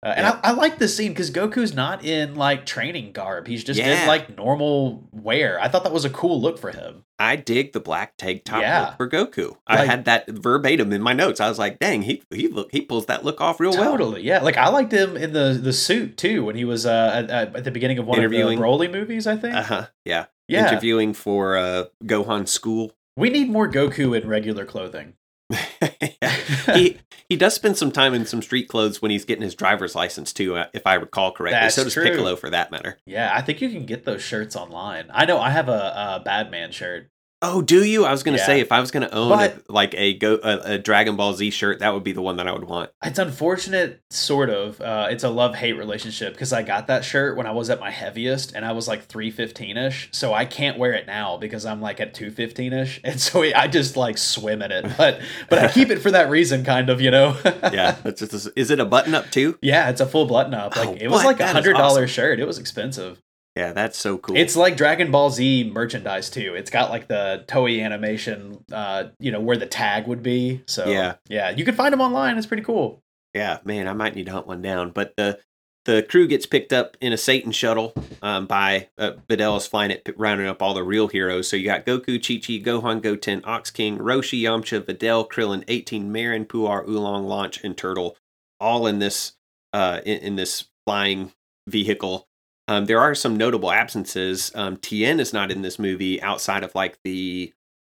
Uh, and Yeah. I, I like this scene because Goku's not in like training garb. He's just in like normal wear. I thought that was a cool look for him. I dig the black tank top Yeah. look for Goku. I had that verbatim in my notes. I was like, dang, he he look he pulls that look off real well. Totally, yeah. Like I liked him in the the suit too when he was uh, at, at at the beginning of one of the Broly movies. I think. Uh huh. Yeah. yeah, Interviewing for uh Gohan school. we need more Goku in regular clothing. [LAUGHS] he he does spend some time in some street clothes when he's getting his driver's license too, uh, if I recall correctly. That's so does true. Piccolo for that matter. Yeah, I think you can get those shirts online. I know I have a, a Batman shirt. Oh, do you? I was gonna Yeah. say if I was gonna own But- a, like a go a, a Dragon Ball Z shirt, that would be the one that I would want. It's unfortunate, sort of. Uh, it's a love hate relationship because I got that shirt when I was at my heaviest and I was like 315 ish. So I can't wear it now because I'm like at 215 ish. [LAUGHS] And so I just like swim in it. But but I keep it for that reason, kind of, you know? [LAUGHS] Yeah, it's just, is it a button up too? yeah, it's a full button up. Like Oh, it was what? like a hundred dollar awesome. shirt. It was expensive. Yeah, that's so cool. It's like Dragon Ball Z merchandise too. It's got like the Toei animation, uh, you know, where the tag would be. So Yeah. yeah, you can find them online. It's pretty cool. Yeah, man, I might need to hunt one down. But the the crew gets picked up in a Satan shuttle um, by uh, Videl is flying it, rounding up all the real heroes. So you got Goku, Chi Chi, Gohan, Goten, Ox King, Roshi, Yamcha, Videl, Krillin, 18, Marron, Puar, Oolong, Launch, and Turtle, all in this uh, in, in this flying vehicle. Um, there are some notable absences. Um, Tien is not in this movie outside of like the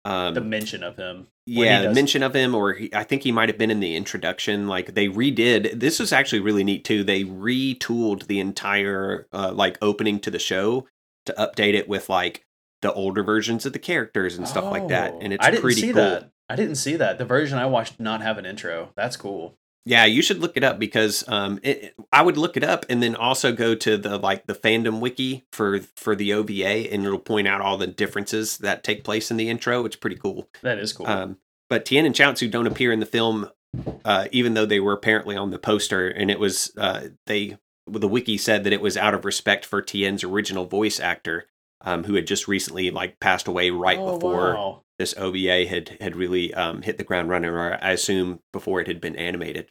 um, The mention of him. yeah, the mention of him, or he, I think he might have been in the introduction. Like they redid. This was actually really neat too. They retooled the entire uh, like opening to the show to update it with like the older versions of the characters and stuff like that. Oh, And it's I didn't pretty see cool. that. I didn't see that. The version I watched did not have an intro. That's cool. Yeah, you should look it up because um, it, I would look it up and then also go to the like the fandom wiki for for the OVA and it'll point out all the differences that take place in the intro. It's pretty cool. That is cool. Um, but Tien and Chaozu don't appear in the film, uh, even though they were apparently on the poster. And it was uh, they the wiki said that it was out of respect for Tien's original voice actor, um, who had just recently like passed away right Oh, before wow. this OVA had had really um, hit the ground running, or I assume before it had been animated.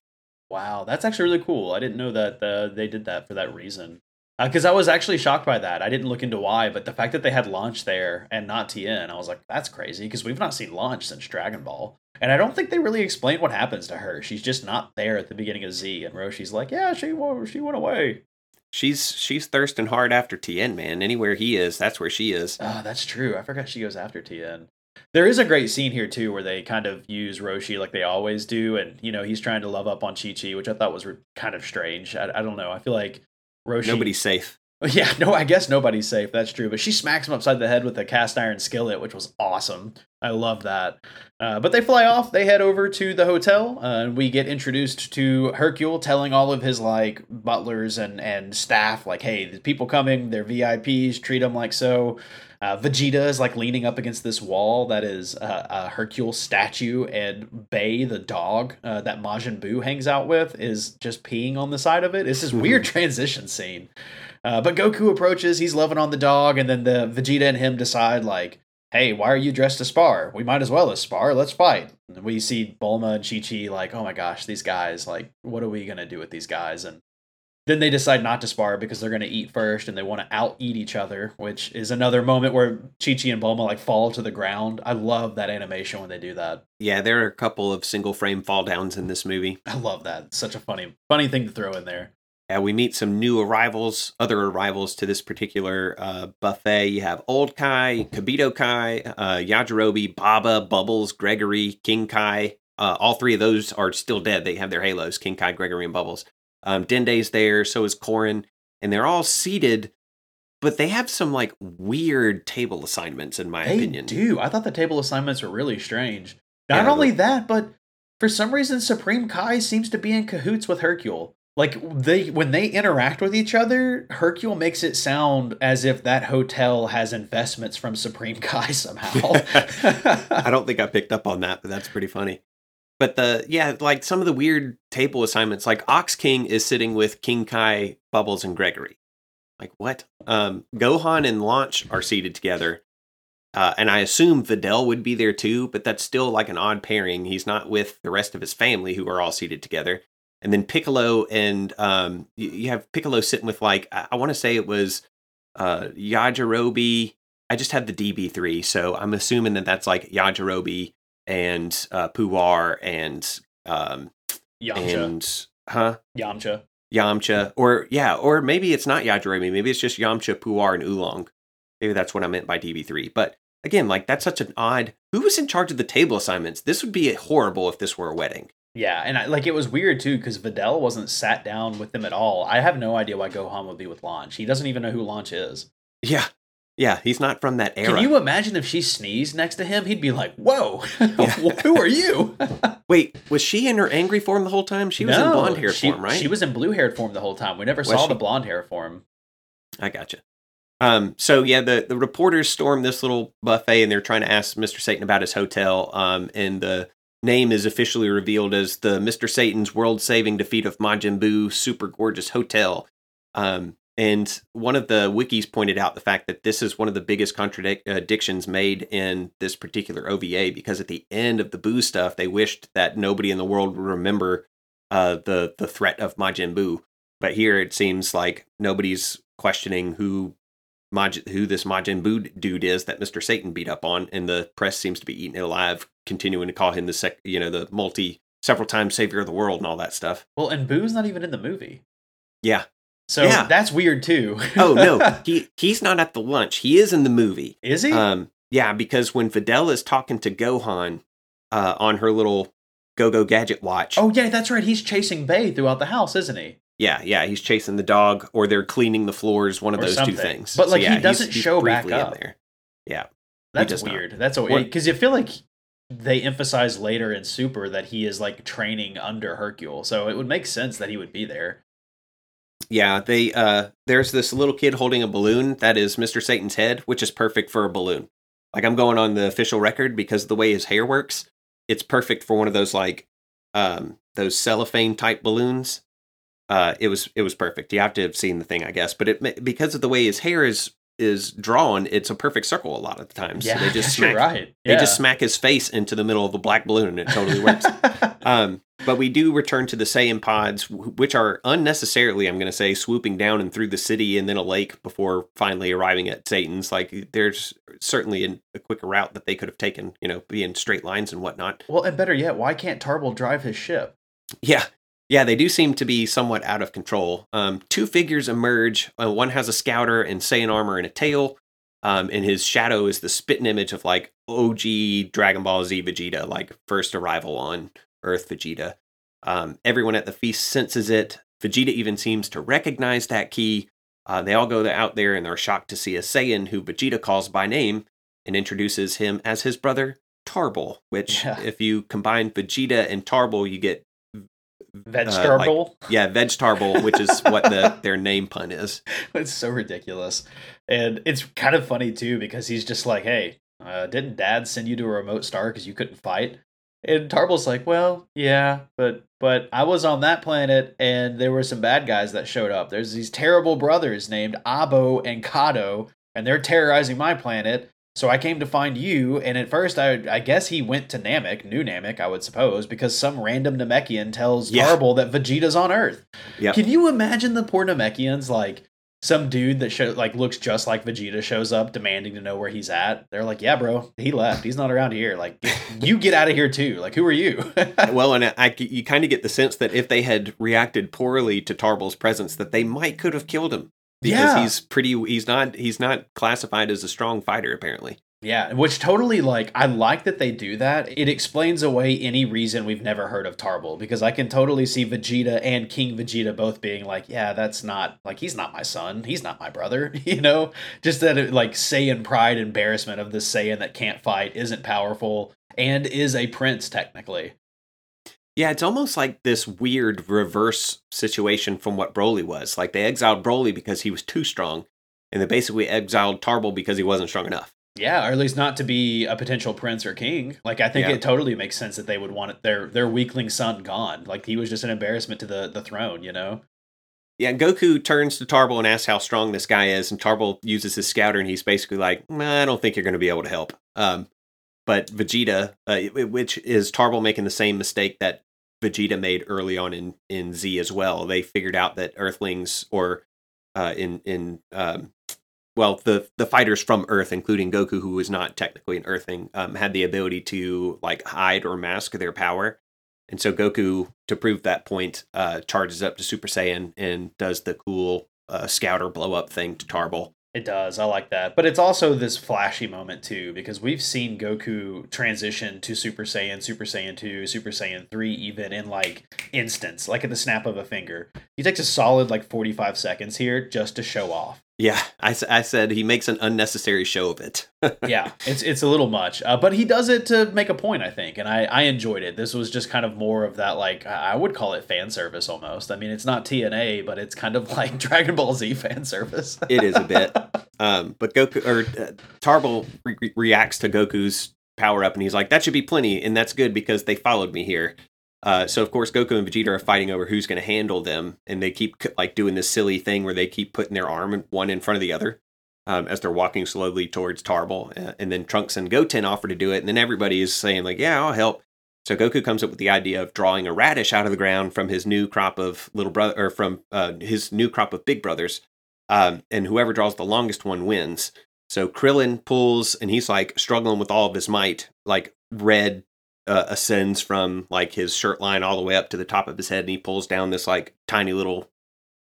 Wow, that's actually really cool. I didn't know that uh, they did that for that reason. Because I was actually shocked by that. I didn't look into why, but the fact that they had Launch there and not Tien, I was like, that's crazy. Because we've not seen Launch since Dragon Ball, and I don't think they really explained what happens to her. She's just not there at the beginning of Z, and Roshi's like, yeah, she she went away. She's she's thirsting hard after Tien, man. Anywhere he is, that's where she is. Ah, that's true. I forgot she goes after Tien. There is a great scene here too, where they kind of use Roshi like they always do, and you know he's trying to love up on Chi Chi, which I thought was re- kind of strange. I, I don't know. I feel like Roshi. Nobody's safe. [LAUGHS] Yeah, no, I guess nobody's safe. That's true. But she smacks him upside the head with a cast iron skillet, which was awesome. I love that. Uh, but they fly off. They head over to the hotel, uh, and we get introduced to Hercule telling all of his like butlers and and staff, like, "Hey, the people coming. They're VIPs. Treat them like so." Uh, Vegeta is like leaning up against this wall that is uh, a Hercule statue, and Bay, the dog uh, that Majin Buu hangs out with, is just peeing on the side of it. It's this weird transition scene. Uh, but Goku approaches, he's loving on the dog, and then the Vegeta and him decide, like, hey, why are you dressed to spar? We might as well as spar. Let's fight. And we see Bulma and Chi Chi, like, oh my gosh, these guys, like, what are we to do with these guys? And then they decide not to spar because they're going to eat first and they want to out eat each other, which is another moment where Chi Chi and Bulma like fall to the ground. I love that animation when they do that. Yeah, there are a couple of single frame fall downs in this movie. [LAUGHS] I love that. It's such a funny, funny thing to throw in there. Yeah, we meet some new arrivals, other arrivals to this particular uh, buffet. You have Old Kai, Kibito Kai, uh, Yajirobe, Baba, Bubbles, Gregory, King Kai. Uh, all three of those are still dead. They have their halos King Kai, Gregory, and Bubbles. Um, Dende's there, so is Korin, and they're all seated, but they have some like weird table assignments, in my opinion. they opinion. do. I thought the table assignments were really strange. Not Yeah, only the- that, but for some reason, Supreme Kai seems to be in cahoots with Hercule. Like they, when they interact with each other, Hercule makes it sound as if that hotel has investments from Supreme Kai somehow. [LAUGHS] I [LAUGHS] don't think I picked up on that, but that's pretty funny. But the yeah, like some of the weird table assignments, like Ox King is sitting with King Kai, Bubbles, and Gregory. Like what? Um, Gohan and Launch are seated together, uh, and I assume Videl would be there too. But that's still like an odd pairing. He's not with the rest of his family who are all seated together. And then Piccolo and um, you, you have Piccolo sitting with like I, I want to say it was uh, Yajirobe. I just had the DB3, so I'm assuming that that's like Yajirobe and uh, Puar and um, Yamcha, and huh Yamcha. Yamcha, or yeah, or maybe it's not Yajirobe. Maybe it's just Yamcha, Puar, and Oolong. Maybe that's what I meant by DB3. But again, like that's such an odd. Who was in charge of the table assignments? This would be horrible if this were a wedding. Yeah, and I, like it was weird too because Videl wasn't sat down with them at all. I have no idea why Gohan would be with Launch. He doesn't even know who Launch is. Yeah, yeah, he's not from that era. Can you imagine if she sneezed next to him? He'd be like, "Whoa, [LAUGHS] who are you?" [LAUGHS] Wait, was she in her angry form the whole time? She was in blonde hair she, form, right? She was in blue haired form the whole time. We never Was saw she? the blonde hair form. I gotcha. Um, so yeah, the, the reporters storm this little buffet and they're trying to ask Mr. Satan about his hotel. Um, and the name is officially revealed as the Mr. Satan's world saving defeat of Majin Buu super gorgeous hotel. Um, and one of the wikis pointed out the fact that this is one of the biggest contradictions made in this particular OVA because at the end of the Boo stuff, they wished that nobody in the world would remember uh, the the threat of Majin Buu. But here it seems like nobody's questioning who Maj- who this Majin Buu dude is that Mister Satan beat up on, and the press seems to be eating it alive, continuing to call him the sec- you know the multi several times savior of the world and all that stuff. Well, and Boo's not even in the movie, Yeah. So Yeah. that's weird too. [LAUGHS] Oh no, he he's not at the lunch. He is in the movie. is he? Um, yeah, because when Videl is talking to Gohan uh, on her little Go Go Gadget watch, oh yeah, that's right. He's chasing Bay throughout the house, isn't he? yeah, yeah, he's chasing the dog, or they're cleaning the floors. One of Or those something. two things. But, like, he yeah, he's- doesn't he's show back up. there. Yeah, That's does not. weird. That's a What- because you feel like they emphasize later in Super that he is like training under Hercule, so it would make sense that he would be there. Yeah. They uh, there's this little kid holding a balloon that is Mister Satan's head, which is perfect for a balloon. Like I'm going on the official record because of the way his hair works, it's perfect for one of those like um those cellophane type balloons. Uh, it was it was perfect. You have to have seen the thing, I guess, but it because of the way his hair is is drawn, it's a perfect circle a lot of the times. Yeah, so they just [LAUGHS] smack right. they just smack his face into the middle of a black balloon, and it totally works. [LAUGHS] um, but we do return to the Saiyan pods, which are unnecessarily, I'm going to say, swooping down and through the city and then a lake before finally arriving at Satan's. Like, there's certainly an, a quicker route that they could have taken, you know, be in straight lines and whatnot. well, and better yet, why can't Tarble drive his ship? Yeah. Yeah, they do seem to be somewhat out of control. Um, two figures emerge. Uh, one has a scouter and Saiyan armor and a tail. Um, and his shadow is the spitting image of like OG Dragon Ball Z Vegeta, like first arrival on Earth Vegeta. Um, everyone at the feast senses it. Vegeta even seems to recognize that ki. Uh, they all go out there and they're shocked to see a Saiyan who Vegeta calls by name and introduces him as his brother Tarble. Which, Yeah. if you combine Vegeta and Tarble, you get Veg Uh, Tarble? yeah, Veg Tarble, which is what the [LAUGHS] their name pun is. it's so ridiculous. And it's kind of funny too because he's just like, hey, uh, didn't dad send you to a remote star because you couldn't fight? And Tarble's like, well, yeah, but but I was on that planet and there were some bad guys that showed up. There's these terrible brothers named Abo and Cado, and they're terrorizing my planet. So I came to find you, and at first I I guess he went to Namek, new Namek, I would suppose, because some random Namekian tells Yeah. Tarble that Vegeta's on Earth. Yep. Can you imagine the poor Namekians like some dude that show, like looks just like Vegeta shows up demanding to know where he's at? They're like, "Yeah, bro, he left. He's not around here. Like, you [LAUGHS] get out of here too. Like, who are you?" [LAUGHS] well, and I, you kind of get the sense that if they had reacted poorly to Tarble's presence, that they might could have killed him because Yeah. he's pretty. He's not. He's not classified as a strong fighter, apparently. Yeah, which totally like I like that they do that. It explains away any reason we've never heard of Tarble because I can totally see Vegeta and King Vegeta both being like, yeah, that's not like he's not my son, he's not my brother, [LAUGHS] you know? Just that uh, like Saiyan pride embarrassment of this Saiyan that can't fight, isn't powerful, and is a prince technically. Yeah, it's almost like this weird reverse situation from what Broly was. Like they exiled Broly because he was too strong, and they basically exiled Tarble because he wasn't strong enough. Yeah, or at least not to be a potential prince or king. Like I think Yeah. it totally makes sense that they would want it, their their weakling son gone. Like he was just an embarrassment to the the throne, you know? Yeah, and Goku turns to Tarble and asks how strong this guy is, and Tarble uses his scouter, and he's basically like, "Nah, "I don't think you're going to be able to help." Um, but Vegeta, uh, which is Tarble making the same mistake that Vegeta made early on in in Z as well. They figured out that Earthlings, or uh, in in um, well, the the fighters from Earth, including Goku, who was not technically an Earthling, um, had the ability to like hide or mask their power. And so Goku, to prove that point, uh, charges up to Super Saiyan and does the cool uh, scouter blow up thing to Tarble. It does. I like that. But it's also this flashy moment too, because we've seen Goku transition to Super Saiyan, Super Saiyan 2, Super Saiyan 3, even in like instants, like at the snap of a finger. He takes a solid like 45 seconds here just to show off. Yeah, I, I said he makes an unnecessary show of it. [LAUGHS] yeah, it's it's a little much, uh, but he does it to make a point, I think, and I I enjoyed it. This was just kind of more of that, like I would call it fan service almost. I mean, it's not TNA, but it's kind of [LAUGHS] like Dragon Ball Z fan service. It is a bit. [LAUGHS] Um, but Goku or uh, Tarble re- reacts to Goku's power up, and he's like, "That should be plenty, and that's good because they followed me here." Uh, so of course Goku and Vegeta are fighting over who's going to handle them, and they keep like doing this silly thing where they keep putting their arm one in front of the other um, as they're walking slowly towards Tarble, uh, and then Trunks and Goten offer to do it, and then everybody is saying like, "Yeah, I'll help." So Goku comes up with the idea of drawing a radish out of the ground from his new crop of little brother, or from uh, his new crop of big brothers, um, and whoever draws the longest one wins. So Krillin pulls, and he's like struggling with all of his might. Like red uh, ascends from like his shirt line all the way up to the top of his head, and he pulls down this like tiny little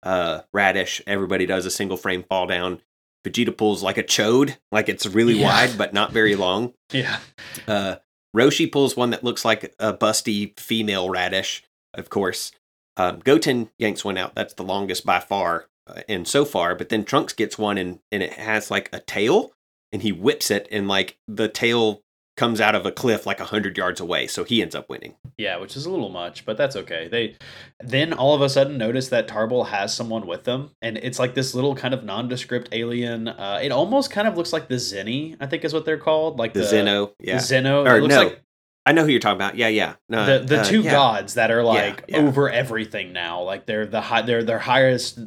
uh, radish. Everybody does a single frame fall down. Vegeta pulls like a chode, like it's really Yeah. wide but not very long. [LAUGHS] yeah, Uh, Roshi pulls one that looks like a busty female radish, of course. Um, Goten yanks one out. That's the longest by far, uh, and so far. But then Trunks gets one, and and it has like a tail, and he whips it, and like the tail comes out of a cliff like a hundred yards away. So he ends up winning. yeah, which is a little much, but that's okay. They then all of a sudden notice that Tarble has someone with them, and it's like this little kind of nondescript alien. Uh, it almost kind of looks like the Zenny, I think is what they're called, like The, the, Zeno, the yeah, Zeno. or it looks no, like I know who you're talking about. Yeah, yeah. No, the the uh, two yeah. gods that are like yeah. over everything now. Like they're the high, they're their highest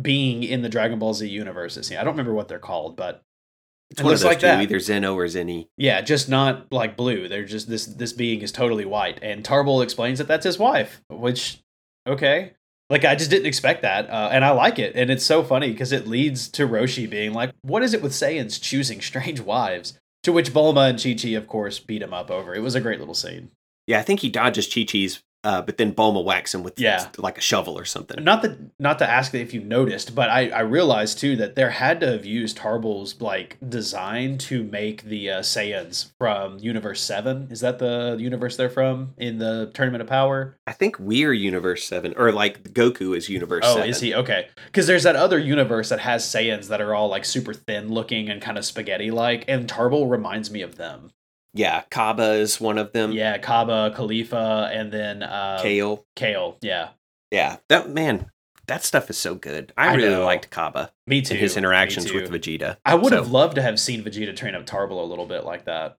being in the Dragon Ball Z universe. It. I don't remember what they're called, but It's it one of those like two, that. either Zeno or Zenny. yeah, just not like blue. They're just this this being is totally white, and Tarble explains that that's his wife. Which okay. Like I just didn't expect that, uh, and I like it, and it's so funny because it leads to Roshi being like, "What is it with Saiyans choosing strange wives?" To which Bulma and Chi Chi, of course, beat him up over. It was a great little scene. Yeah, I think he dodges Chi Chi's, uh, but then Bulma whacks him with Yeah. like a shovel or something. not that not to ask if you noticed, but I, I realized too that there had to have used Tarble's like design to make the uh, Saiyans from Universe Seven. Is that the universe they're from in the Tournament of Power? I think we're Universe Seven, or like Goku is Universe Oh, Seven. is he okay? Because there's that other universe that has Saiyans that are all like super thin looking and kind of spaghetti like, and Tarble reminds me of them. Yeah, Cabba is one of them. Yeah, Cabba, Khalifa, and then uh, Kale. Kale. Yeah, Yeah, that man, that stuff is so good. I, I really know. liked Cabba me too. and his interactions with. Vegeta. I would So, have loved to have seen Vegeta train up Tarble a little bit like that.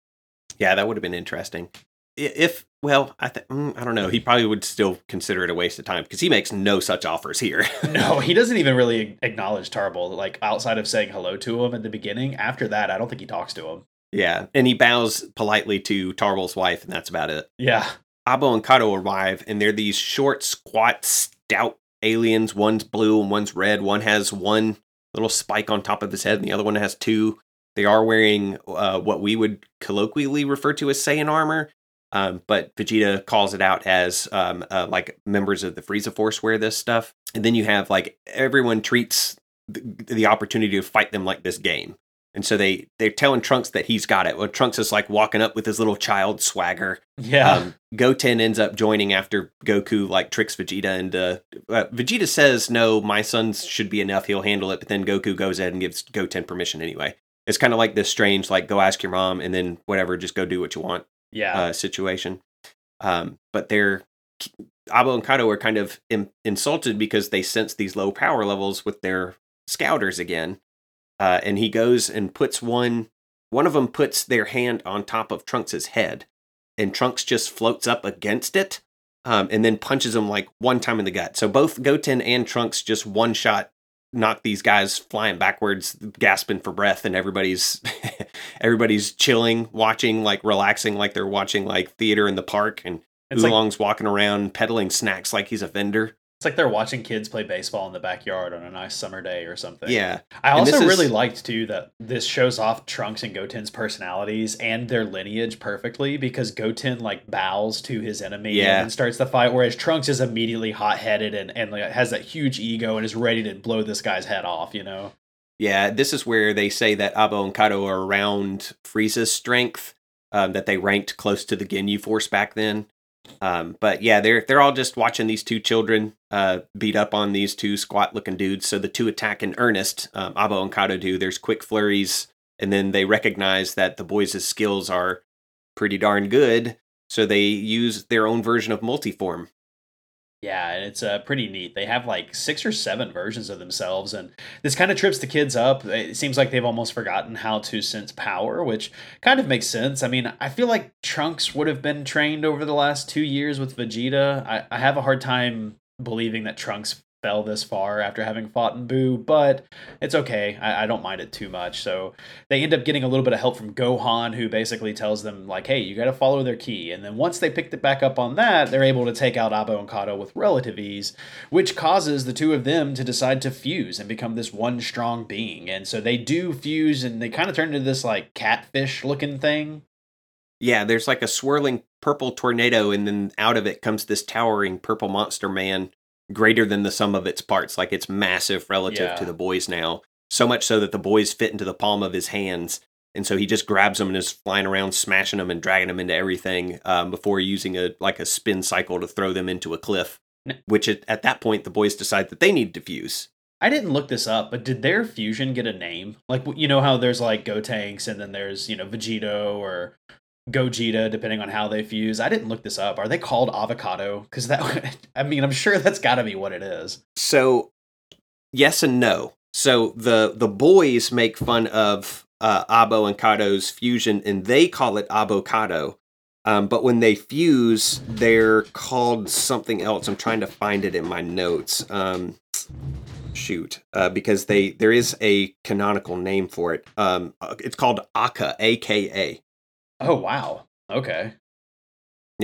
Yeah, that would have been interesting. If well, I th- mm, I don't know. He probably would still consider it a waste of time because he makes no such offers here. [LAUGHS] No, he doesn't even really acknowledge Tarble. Like outside of saying hello to him at the beginning. After that, I don't think he talks to him. Yeah, and he bows politely to Tarble's wife, and that's about it. Yeah. Abo and Cado arrive, and they're these short, squat, stout aliens. One's blue and one's red. One has one little spike on top of his head, and the other one has two. They are wearing uh, what we would colloquially refer to as Saiyan armor, um, but Vegeta calls it out as um, uh, like members of the Frieza Force wear this stuff. And then you have like everyone treats the, the opportunity to fight them like this game. And so they they're telling Trunks that he's got it. Well, Trunks is like walking up with his little child swagger. Yeah. Um, Goten ends up joining after Goku like tricks Vegeta and uh, uh, Vegeta says no, my son should be enough. He'll handle it. But then Goku goes ahead and gives Goten permission anyway. It's kind of like this strange like go ask your mom and then whatever, just go do what you want yeah. uh, situation. Um, but they're Abo and Cado are kind of in, insulted because they sense these low power levels with their scouters again. Uh, and he goes and puts one. One of them puts their hand on top of Trunks' head, and Trunks just floats up against it, um, and then punches him like one time in the gut. So both Goten and Trunks just one shot knock these guys flying backwards, gasping for breath, and everybody's [LAUGHS] everybody's chilling, watching, like relaxing, like they're watching like theater in the park, and It's like walking around peddling snacks like he's a vendor. It's like they're watching kids play baseball in the backyard on a nice summer day or something. Yeah, I And also is- really liked too that this shows off Trunks and Goten's personalities and their lineage perfectly because Goten like bows to his enemy Yeah. and starts the fight, whereas Trunks is immediately hot headed and, and like, has that huge ego and is ready to blow this guy's head off, you know? Yeah, this is where they say that Abo and Cado are around Frieza's strength, um, that they ranked close to the Ginyu Force back then. Um, but yeah, they're they're all just watching these two children uh, beat up on these two squat looking dudes. So the two attack in earnest. Um, Abo and Cado do. There's quick flurries, and then they recognize that the boys' skills are pretty darn good. So they use their own version of multiform. Yeah, and it's uh, pretty neat. They have like six or seven versions of themselves, and this kind of trips the kids up. It seems like they've almost forgotten how to sense power, which kind of makes sense. I mean, I feel like Trunks would have been trained over the last two years with Vegeta. I, I have a hard time believing that Trunks fell this far after having fought in Boo, but it's okay. I, I don't mind it too much. So they end up getting a little bit of help from Gohan, who basically tells them, like, hey, you got to follow their ki. And then once they picked it back up on that, they're able to take out Abo and Cado with relative ease, which causes the two of them to decide to fuse and become this one strong being. And so they do fuse and they kind of turn into this, like, catfish looking thing. Yeah, there's like a swirling purple tornado, and then out of it comes this towering purple monster man, greater than the sum of its parts. Like it's massive relative Yeah. to the boys now. So much so that the boys fit into the palm of his hands. And so he just grabs them and is flying around, smashing them and dragging them into everything um, before using a like a spin cycle to throw them into a cliff. Which at, at that point the boys decide that they need to fuse. I didn't look this up, but did their fusion get a name? Like you know how there's like Gotenks and then there's you know Vegito or Gogeta, depending on how they fuse. I didn't look this up. Are they called avocado? Because that [LAUGHS] I mean I'm sure that's got to be what it is. So yes and no. So the the boys make fun of uh, Abo and Cado's fusion, and they call it avocado. Um, but when they fuse, they're called something else. I'm trying to find it in my notes. Um, shoot, uh, because they there is a canonical name for it. Um, uh, it's called Aka, A K A. Oh wow. Okay.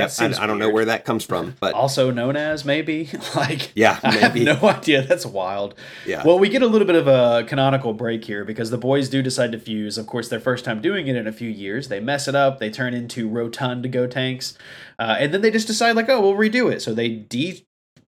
Seems I, I don't know where that comes from, but Also known as maybe [LAUGHS] like yeah, I have no [LAUGHS] idea. That's wild. yeah. Well, we get a little bit of a canonical break here because the boys do decide to fuse. Of course, their first time doing it in a few years. They mess it up. They turn into rotund Gotenks, uh, and then they just decide like, oh, we'll redo it. So they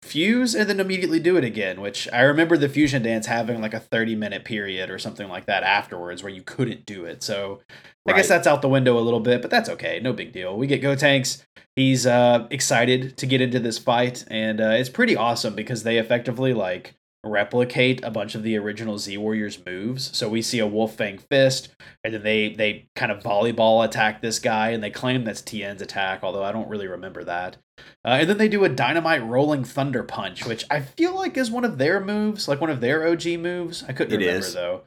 defuse and then immediately do it again. Which I remember the fusion dance having like a thirty minute period or something like that afterwards where you couldn't do it. So I guess that's out the window a little bit, but that's okay. No big deal. We get Gotenks. He's uh, excited to get into this fight, and uh, it's pretty awesome because they effectively like replicate a bunch of the original Z Warriors moves. So we see a Wolf Fang Fist, and then they they kind of volleyball attack this guy, and they claim that's Tien's attack, although I don't really remember that. Uh, and then they do a Dynamite Rolling Thunder Punch, which I feel like is one of their moves, like one of their OG moves. I couldn't It remember is. though.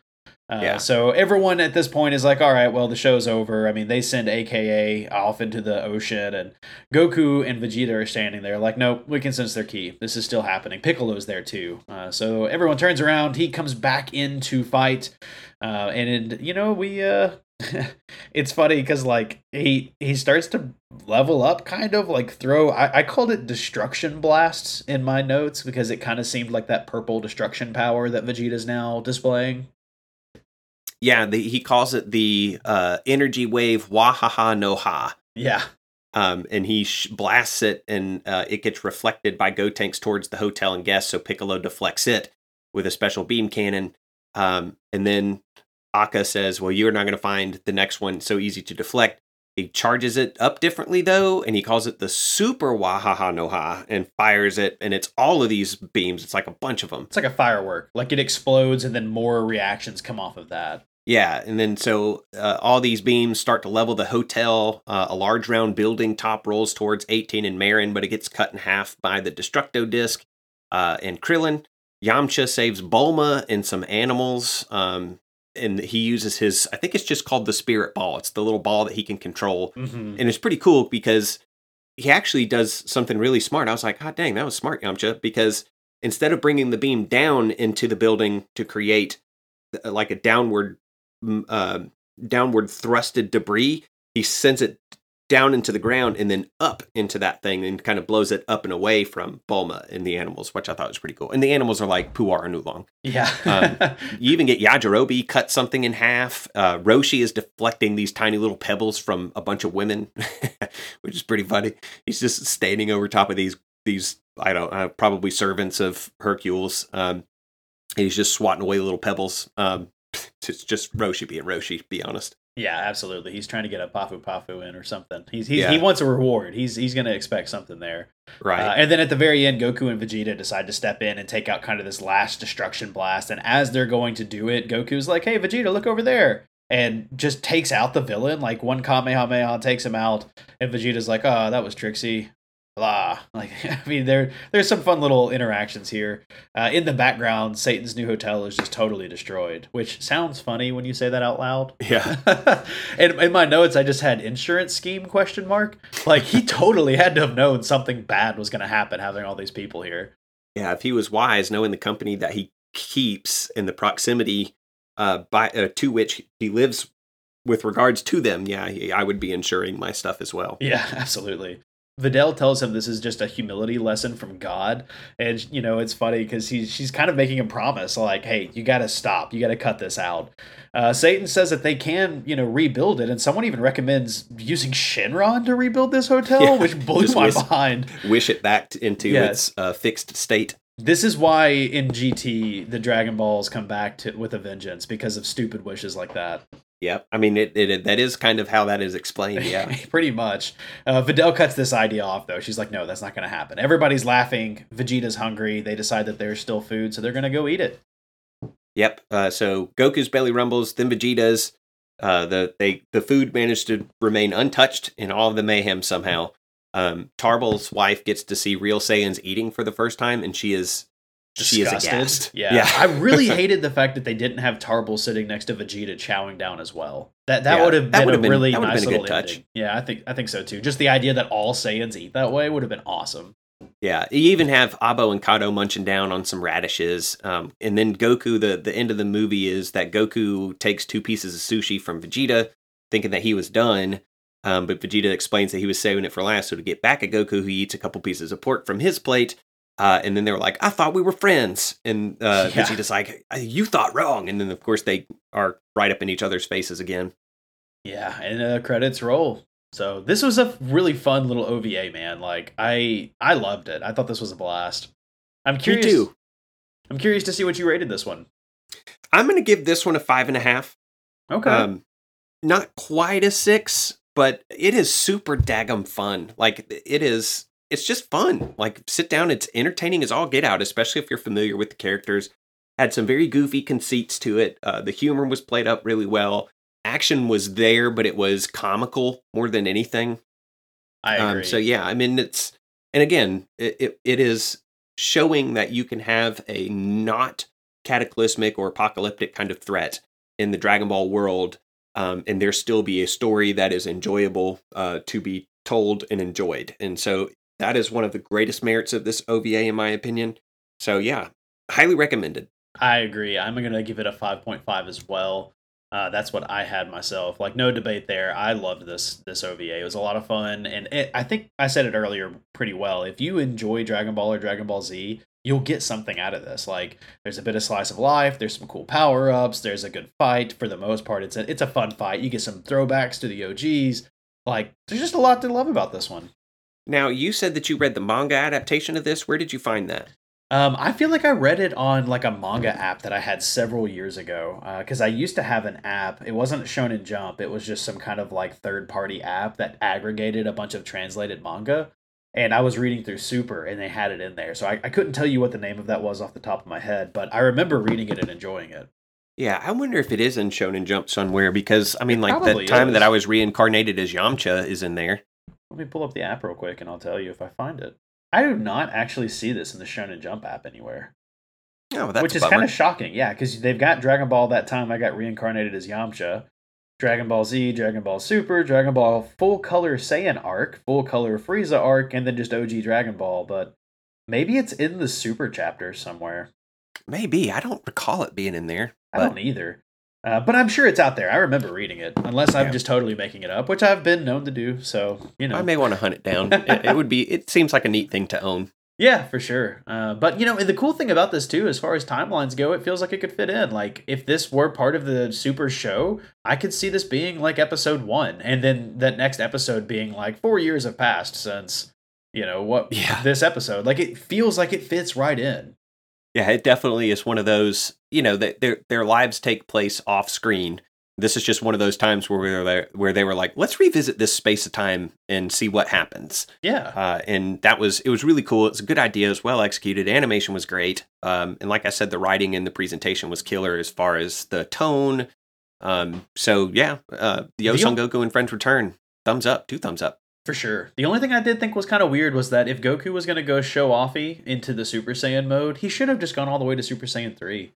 Uh, Yeah. So everyone at this point is like, all right, well, the show's over. I mean, they send AKA off into the ocean, and Goku and Vegeta are standing there like, nope, we can sense their ki. This is still happening. Piccolo's there too. Uh, so everyone turns around. He comes back in to fight. Uh, and, you know, we. Uh, [LAUGHS] it's funny because like he he starts to level up kind of like throw I, I called it destruction blasts in my notes because it kind of seemed like that purple destruction power that vegeta's now displaying Yeah, the, he calls it the uh, energy wave Wahaha no Ha. yeah Um, and he sh- blasts it, and uh, it gets reflected by Gotenks towards the hotel and guests. So Piccolo deflects it with a special beam cannon. Um, and then Aka says, "Well, you're not going to find the next one so easy to deflect." He charges it up differently though, and he calls it the Super Wahaha Noha and fires it. And it's all of these beams. It's like a bunch of them. it's like a firework like it explodes and then more reactions come off of that Yeah, and then so uh, all these beams start to level the hotel. Uh, a large round building top rolls towards 18 and Marron, but it gets cut in half by the Destructo disc uh, and Krillin. Yamcha saves Bulma and some animals, um, and he uses his, I think it's just called the Spirit Ball. It's the little ball that he can control. mm-hmm. And it's pretty cool because he actually does something really smart. I was like, God dang, that was smart, Yamcha, because instead of bringing the beam down into the building to create uh, like a downward, uh, downward thrusted debris, he sends it down into the ground and then up into that thing and kind of blows it up and away from Bulma and the animals, which I thought was pretty cool. And the animals are like Puar and Oolong. yeah Um, [LAUGHS] You even get Yajirobe cut something in half. Uh, Roshi is deflecting these tiny little pebbles from a bunch of women, [LAUGHS] which is pretty funny. He's just standing over top of these these I don't uh, probably servants of Hercules. Um, and he's just swatting away little pebbles. Um, [LAUGHS] it's just Roshi being Roshi, be honest. Yeah absolutely he's trying to get a pafu pafu in or something he's, he's Yeah. he wants a reward he's he's gonna expect something there Right. Uh, and then at the very end, Goku and Vegeta decide to step in and take out kind of this last destruction blast. And as they're going to do it, Goku's like, "Hey, Vegeta, look over there!" and just takes out the villain. Like one Kamehameha takes him out, and Vegeta's like, "Oh, that was Trixie." Blah. Like, [LAUGHS] I mean, there there's some fun little interactions here. Uh, in the background, Satan's new hotel is just totally destroyed, which sounds funny when you say that out loud. yeah. [LAUGHS] and in my notes, I just had insurance scheme question mark. Like he [LAUGHS] totally had to have known something bad was going to happen having all these people here. Yeah. If he was wise, knowing the company that he keeps and the proximity uh, by uh, to which he lives with regards to them, yeah, I would be insuring my stuff as well. Yeah, absolutely. Videl tells him this is just a humility lesson from God, and you know it's funny because he's she's kind of making him promise like, "Hey, you got to stop, you got to cut this out." Uh, Satan says that they can, you know, rebuild it, and someone even recommends using Shenron to rebuild this hotel, Yeah, which [LAUGHS] blew my whisk- mind. Wish it back into Yeah. its uh, fixed state. This is why in GT the Dragon Balls come back to with a vengeance because of stupid wishes like that. Yep. I mean, it, it, that is kind of how that is explained. Yeah. [LAUGHS] Pretty much. Uh, Videl cuts this idea off, though. She's like, no, that's not going to happen. Everybody's laughing. Vegeta's hungry. They decide that there's still food, so they're going to go eat it. yep. Uh, so Goku's belly rumbles, then Vegeta's. Uh, the they the food managed to remain untouched in all of the mayhem somehow. Um, Tarble's wife gets to see real Saiyans eating for the first time, and she is Disgusted. Yeah. Yeah. I really [LAUGHS] hated the fact that they didn't have Tarble sitting next to Vegeta chowing down as well. That that Yeah, would have been a been- really nice been a little good touch. ending. Yeah, I think I think so too. Just the idea that all Saiyans eat that way would have been awesome. Yeah, you even have Abo and Cado munching down on some radishes, um, and then Goku. The the end of the movie is that Goku takes two pieces of sushi from Vegeta, thinking that he was done. Um, but Vegeta explains that he was saving it for last, so to get back at Goku, he eats a couple pieces of pork from his plate. Uh, and then they were like, "I thought we were friends," and uh, [LAUGHS] Yeah. Vegeta's like, "You thought wrong." And then of course they are right up in each other's faces again. Yeah, and uh, credits roll. So this was a really fun little OVA, man. Like I I loved it. I thought this was a blast. I'm curious. Me too. I'm curious to see what you rated this one. I'm gonna give this one a five and a half. Okay. Um, not quite a six, but it is super daggum fun. Like it is, it's just fun. Like sit down, it's entertaining as all get out, especially if you're familiar with the characters. Had some very goofy conceits to it. Uh, the humor was played up really well. Action was there, but it was comical more than anything. I agree. Um, so yeah, I mean it's and again, it, it, it is showing that you can have a not cataclysmic or apocalyptic kind of threat in the Dragon Ball world, um, and there still be a story that is enjoyable uh, to be told and enjoyed. And so that is one of the greatest merits of this OVA, in my opinion. So yeah, highly recommended. I agree. I'm gonna give it a 5.5 as well. Uh, that's what I had myself. Like no debate there. I loved this this OVA. It was a lot of fun, and it, I think I said it earlier pretty well. If you enjoy Dragon Ball or Dragon Ball Z, you'll get something out of this. Like there's a bit of slice of life. There's some cool power ups. There's a good fight. For the most part, it's a it's a fun fight. You get some throwbacks to the OGs. Like there's just a lot to love about this one. Now you said that you read the manga adaptation of this. Where did you find that? Um, I feel like I read it on like a manga app that I had several years ago. Because uh, I used to have an app. It wasn't Shonen Jump. It was just some kind of like third party app that aggregated a bunch of translated manga. And I was reading through Super, and they had it in there. So I, I couldn't tell you what the name of that was off the top of my head, but I remember reading it and enjoying it. Yeah, I wonder if it is in Shonen Jump somewhere because I mean, like the time is. that I was reincarnated as Yamcha is in there. Let me pull up the app real quick, and I'll tell you if I find it. I do not actually see this in the Shonen Jump app anywhere. Oh, well, which is kind of shocking. Yeah, because they've got Dragon Ball that time I got reincarnated as Yamcha, Dragon Ball Z, Dragon Ball Super, Dragon Ball Full Color Saiyan arc, Full Color Frieza arc, and then just OG Dragon Ball. But maybe it's in the Super chapter somewhere. Maybe I don't recall it being in there. I don't either. Uh, but I'm sure it's out there. I remember reading it, unless I'm yeah. just totally making it up, which I've been known to do. So you know, I may want to hunt it down. [LAUGHS] it, it, would be. It seems like a neat thing to own. Yeah, for sure. Uh, but you know, the cool thing about this too, as far as timelines go, it feels like it could fit in. Like if this were part of the super show, I could see this being like episode one, and then that next episode being like four years have passed since you know what yeah. this episode. Like it feels like it fits right in. Yeah, it definitely is one of those, you know, that their their lives take place off screen. This is just one of those times where we were there, where they were like, let's revisit this space of time and see what happens. Yeah, uh, and that was it was really cool. It's a good idea. It was well executed. Animation was great. Um, and like I said, the writing and the presentation was killer as far as the tone. Um, so yeah, uh, the Yo Son Goku and Friends Return. Thumbs up, two thumbs up. For sure. The only thing I did think was kind of weird was that if Goku was going to go show offy into the Super Saiyan mode, he should have just gone all the way to Super Saiyan 3.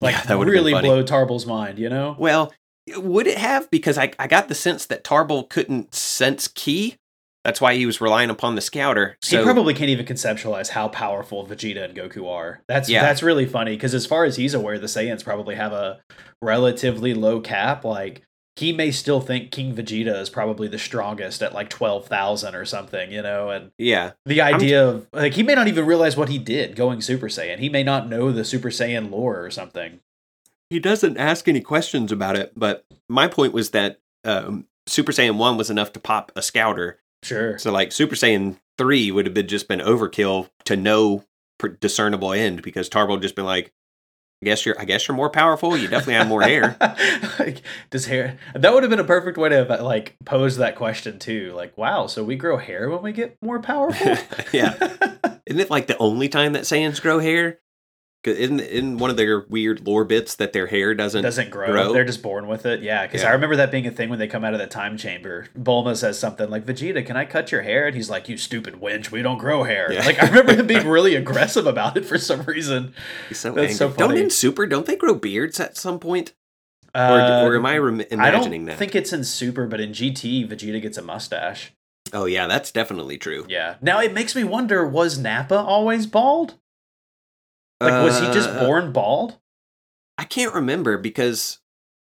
Like, yeah, that would really blow Tarble's mind, you know? Well, would it have? Because I, I got the sense that Tarbal couldn't sense ki. That's why he was relying upon the scouter. So, he probably can't even conceptualize how powerful Vegeta and Goku are. That's yeah. that's really funny because as far as he's aware, the Saiyans probably have a relatively low cap. Like he may still think King Vegeta is probably the strongest at like 12,000 or something, you know? And yeah, the idea I'm... of like he may not even realize what he did going Super Saiyan. He may not know the Super Saiyan lore or something. He doesn't ask any questions about it, but my point was that um, Super Saiyan 1 was enough to pop a scouter. Sure. So like Super Saiyan 3 would have been just been overkill to no discernible end because Tarble just been like, I guess you're. I guess you're more powerful. You definitely have more hair. [LAUGHS] like, does hair? That would have been a perfect way to like pose that question too. Like, wow, so we grow hair when we get more powerful? [LAUGHS] yeah. [LAUGHS] Isn't it like the only time that Saiyans grow hair? In in one of their weird lore bits that their hair doesn't doesn't grow. grow. They're just born with it. Yeah, because yeah. I remember that being a thing when they come out of the time chamber. Bulma says something like, "Vegeta, can I cut your hair?" And he's like, "You stupid wench, we don't grow hair." Yeah. Like I remember him being [LAUGHS] really aggressive about it for some reason. He's so That's angry. So funny. Don't in Super, don't they grow beards at some point? Uh, or, or am I rem- imagining that? I don't that? think it's in Super, but in GT, Vegeta gets a mustache. Oh yeah, that's definitely true. Yeah. Now it makes me wonder: was Nappa always bald? Like, was he just uh, born bald? I can't remember because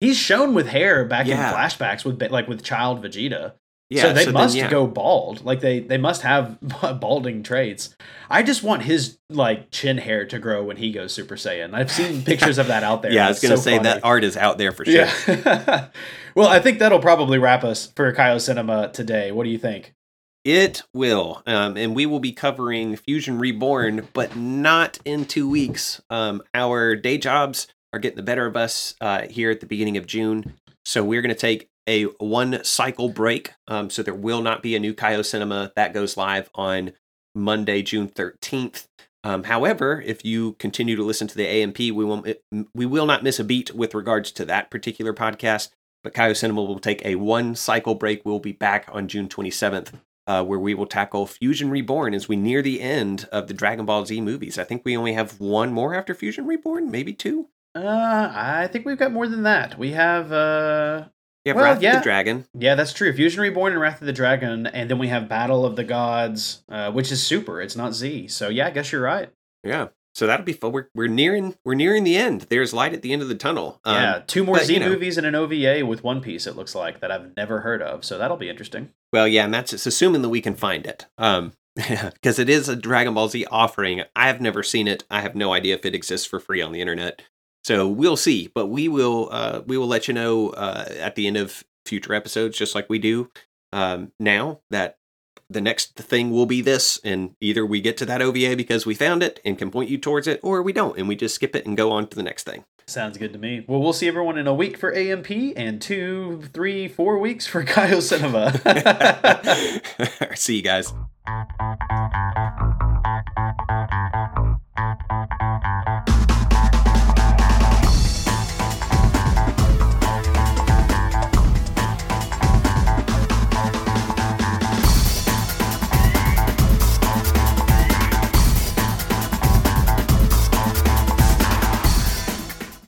he's shown with hair back yeah. in flashbacks with like with child Vegeta. Yeah, so they so must then, yeah. go bald. Like they they must have [LAUGHS] balding traits. I just want his like chin hair to grow when he goes Super Saiyan. I've seen [LAUGHS] pictures of that out there. yeah, I was gonna so say funny. that art is out there for sure. Yeah. [LAUGHS] well, I think that'll probably wrap us for Kaio Cinema today. What do you think? It will. Um, and we will be covering Fusion Reborn, but not in two weeks. Um, our day jobs are getting the better of us uh, here at the beginning of June. So we're going to take a one cycle break. Um, so there will not be a new Kaio Cinema that goes live on Monday, June 13th. Um, however, if you continue to listen to the AMP, we will we will not miss a beat with regards to that particular podcast. But Kaio Cinema will take a one cycle break. We'll be back on June 27th uh, where we will tackle Fusion Reborn as we near the end of the Dragon Ball Z movies. I think we only have one more after Fusion Reborn, maybe two. Uh, I think we've got more than that. We have uh You have Well, Wrath yeah. of the Dragon. yeah, that's true. Fusion Reborn and Wrath of the Dragon, and then we have Battle of the Gods, uh, which is super. It's not Z. So yeah, I guess you're right. Yeah. So that'll be fun. We're, we're nearing we're nearing the end. There's light at the end of the tunnel. Um, yeah, two more but, Z you know. movies and an OVA with One Piece. It looks like that I've never heard of. So that'll be interesting. Well, yeah, and that's it's assuming that we can find it. Um, [LAUGHS] because it is a Dragon Ball Z offering. I have never seen it. I have no idea if it exists for free on the internet. So we'll see. But we will uh, we will let you know uh, at the end of future episodes, just like we do um, now. That the next thing will be this, and either we get to that OVA because we found it and can point you towards it, or we don't, and we just skip it and go on to the next thing. Sounds good to me. Well, we'll see everyone in a week for AMP and two, three, four weeks for [LAUGHS] Kaio Cinema. [LAUGHS] see you guys.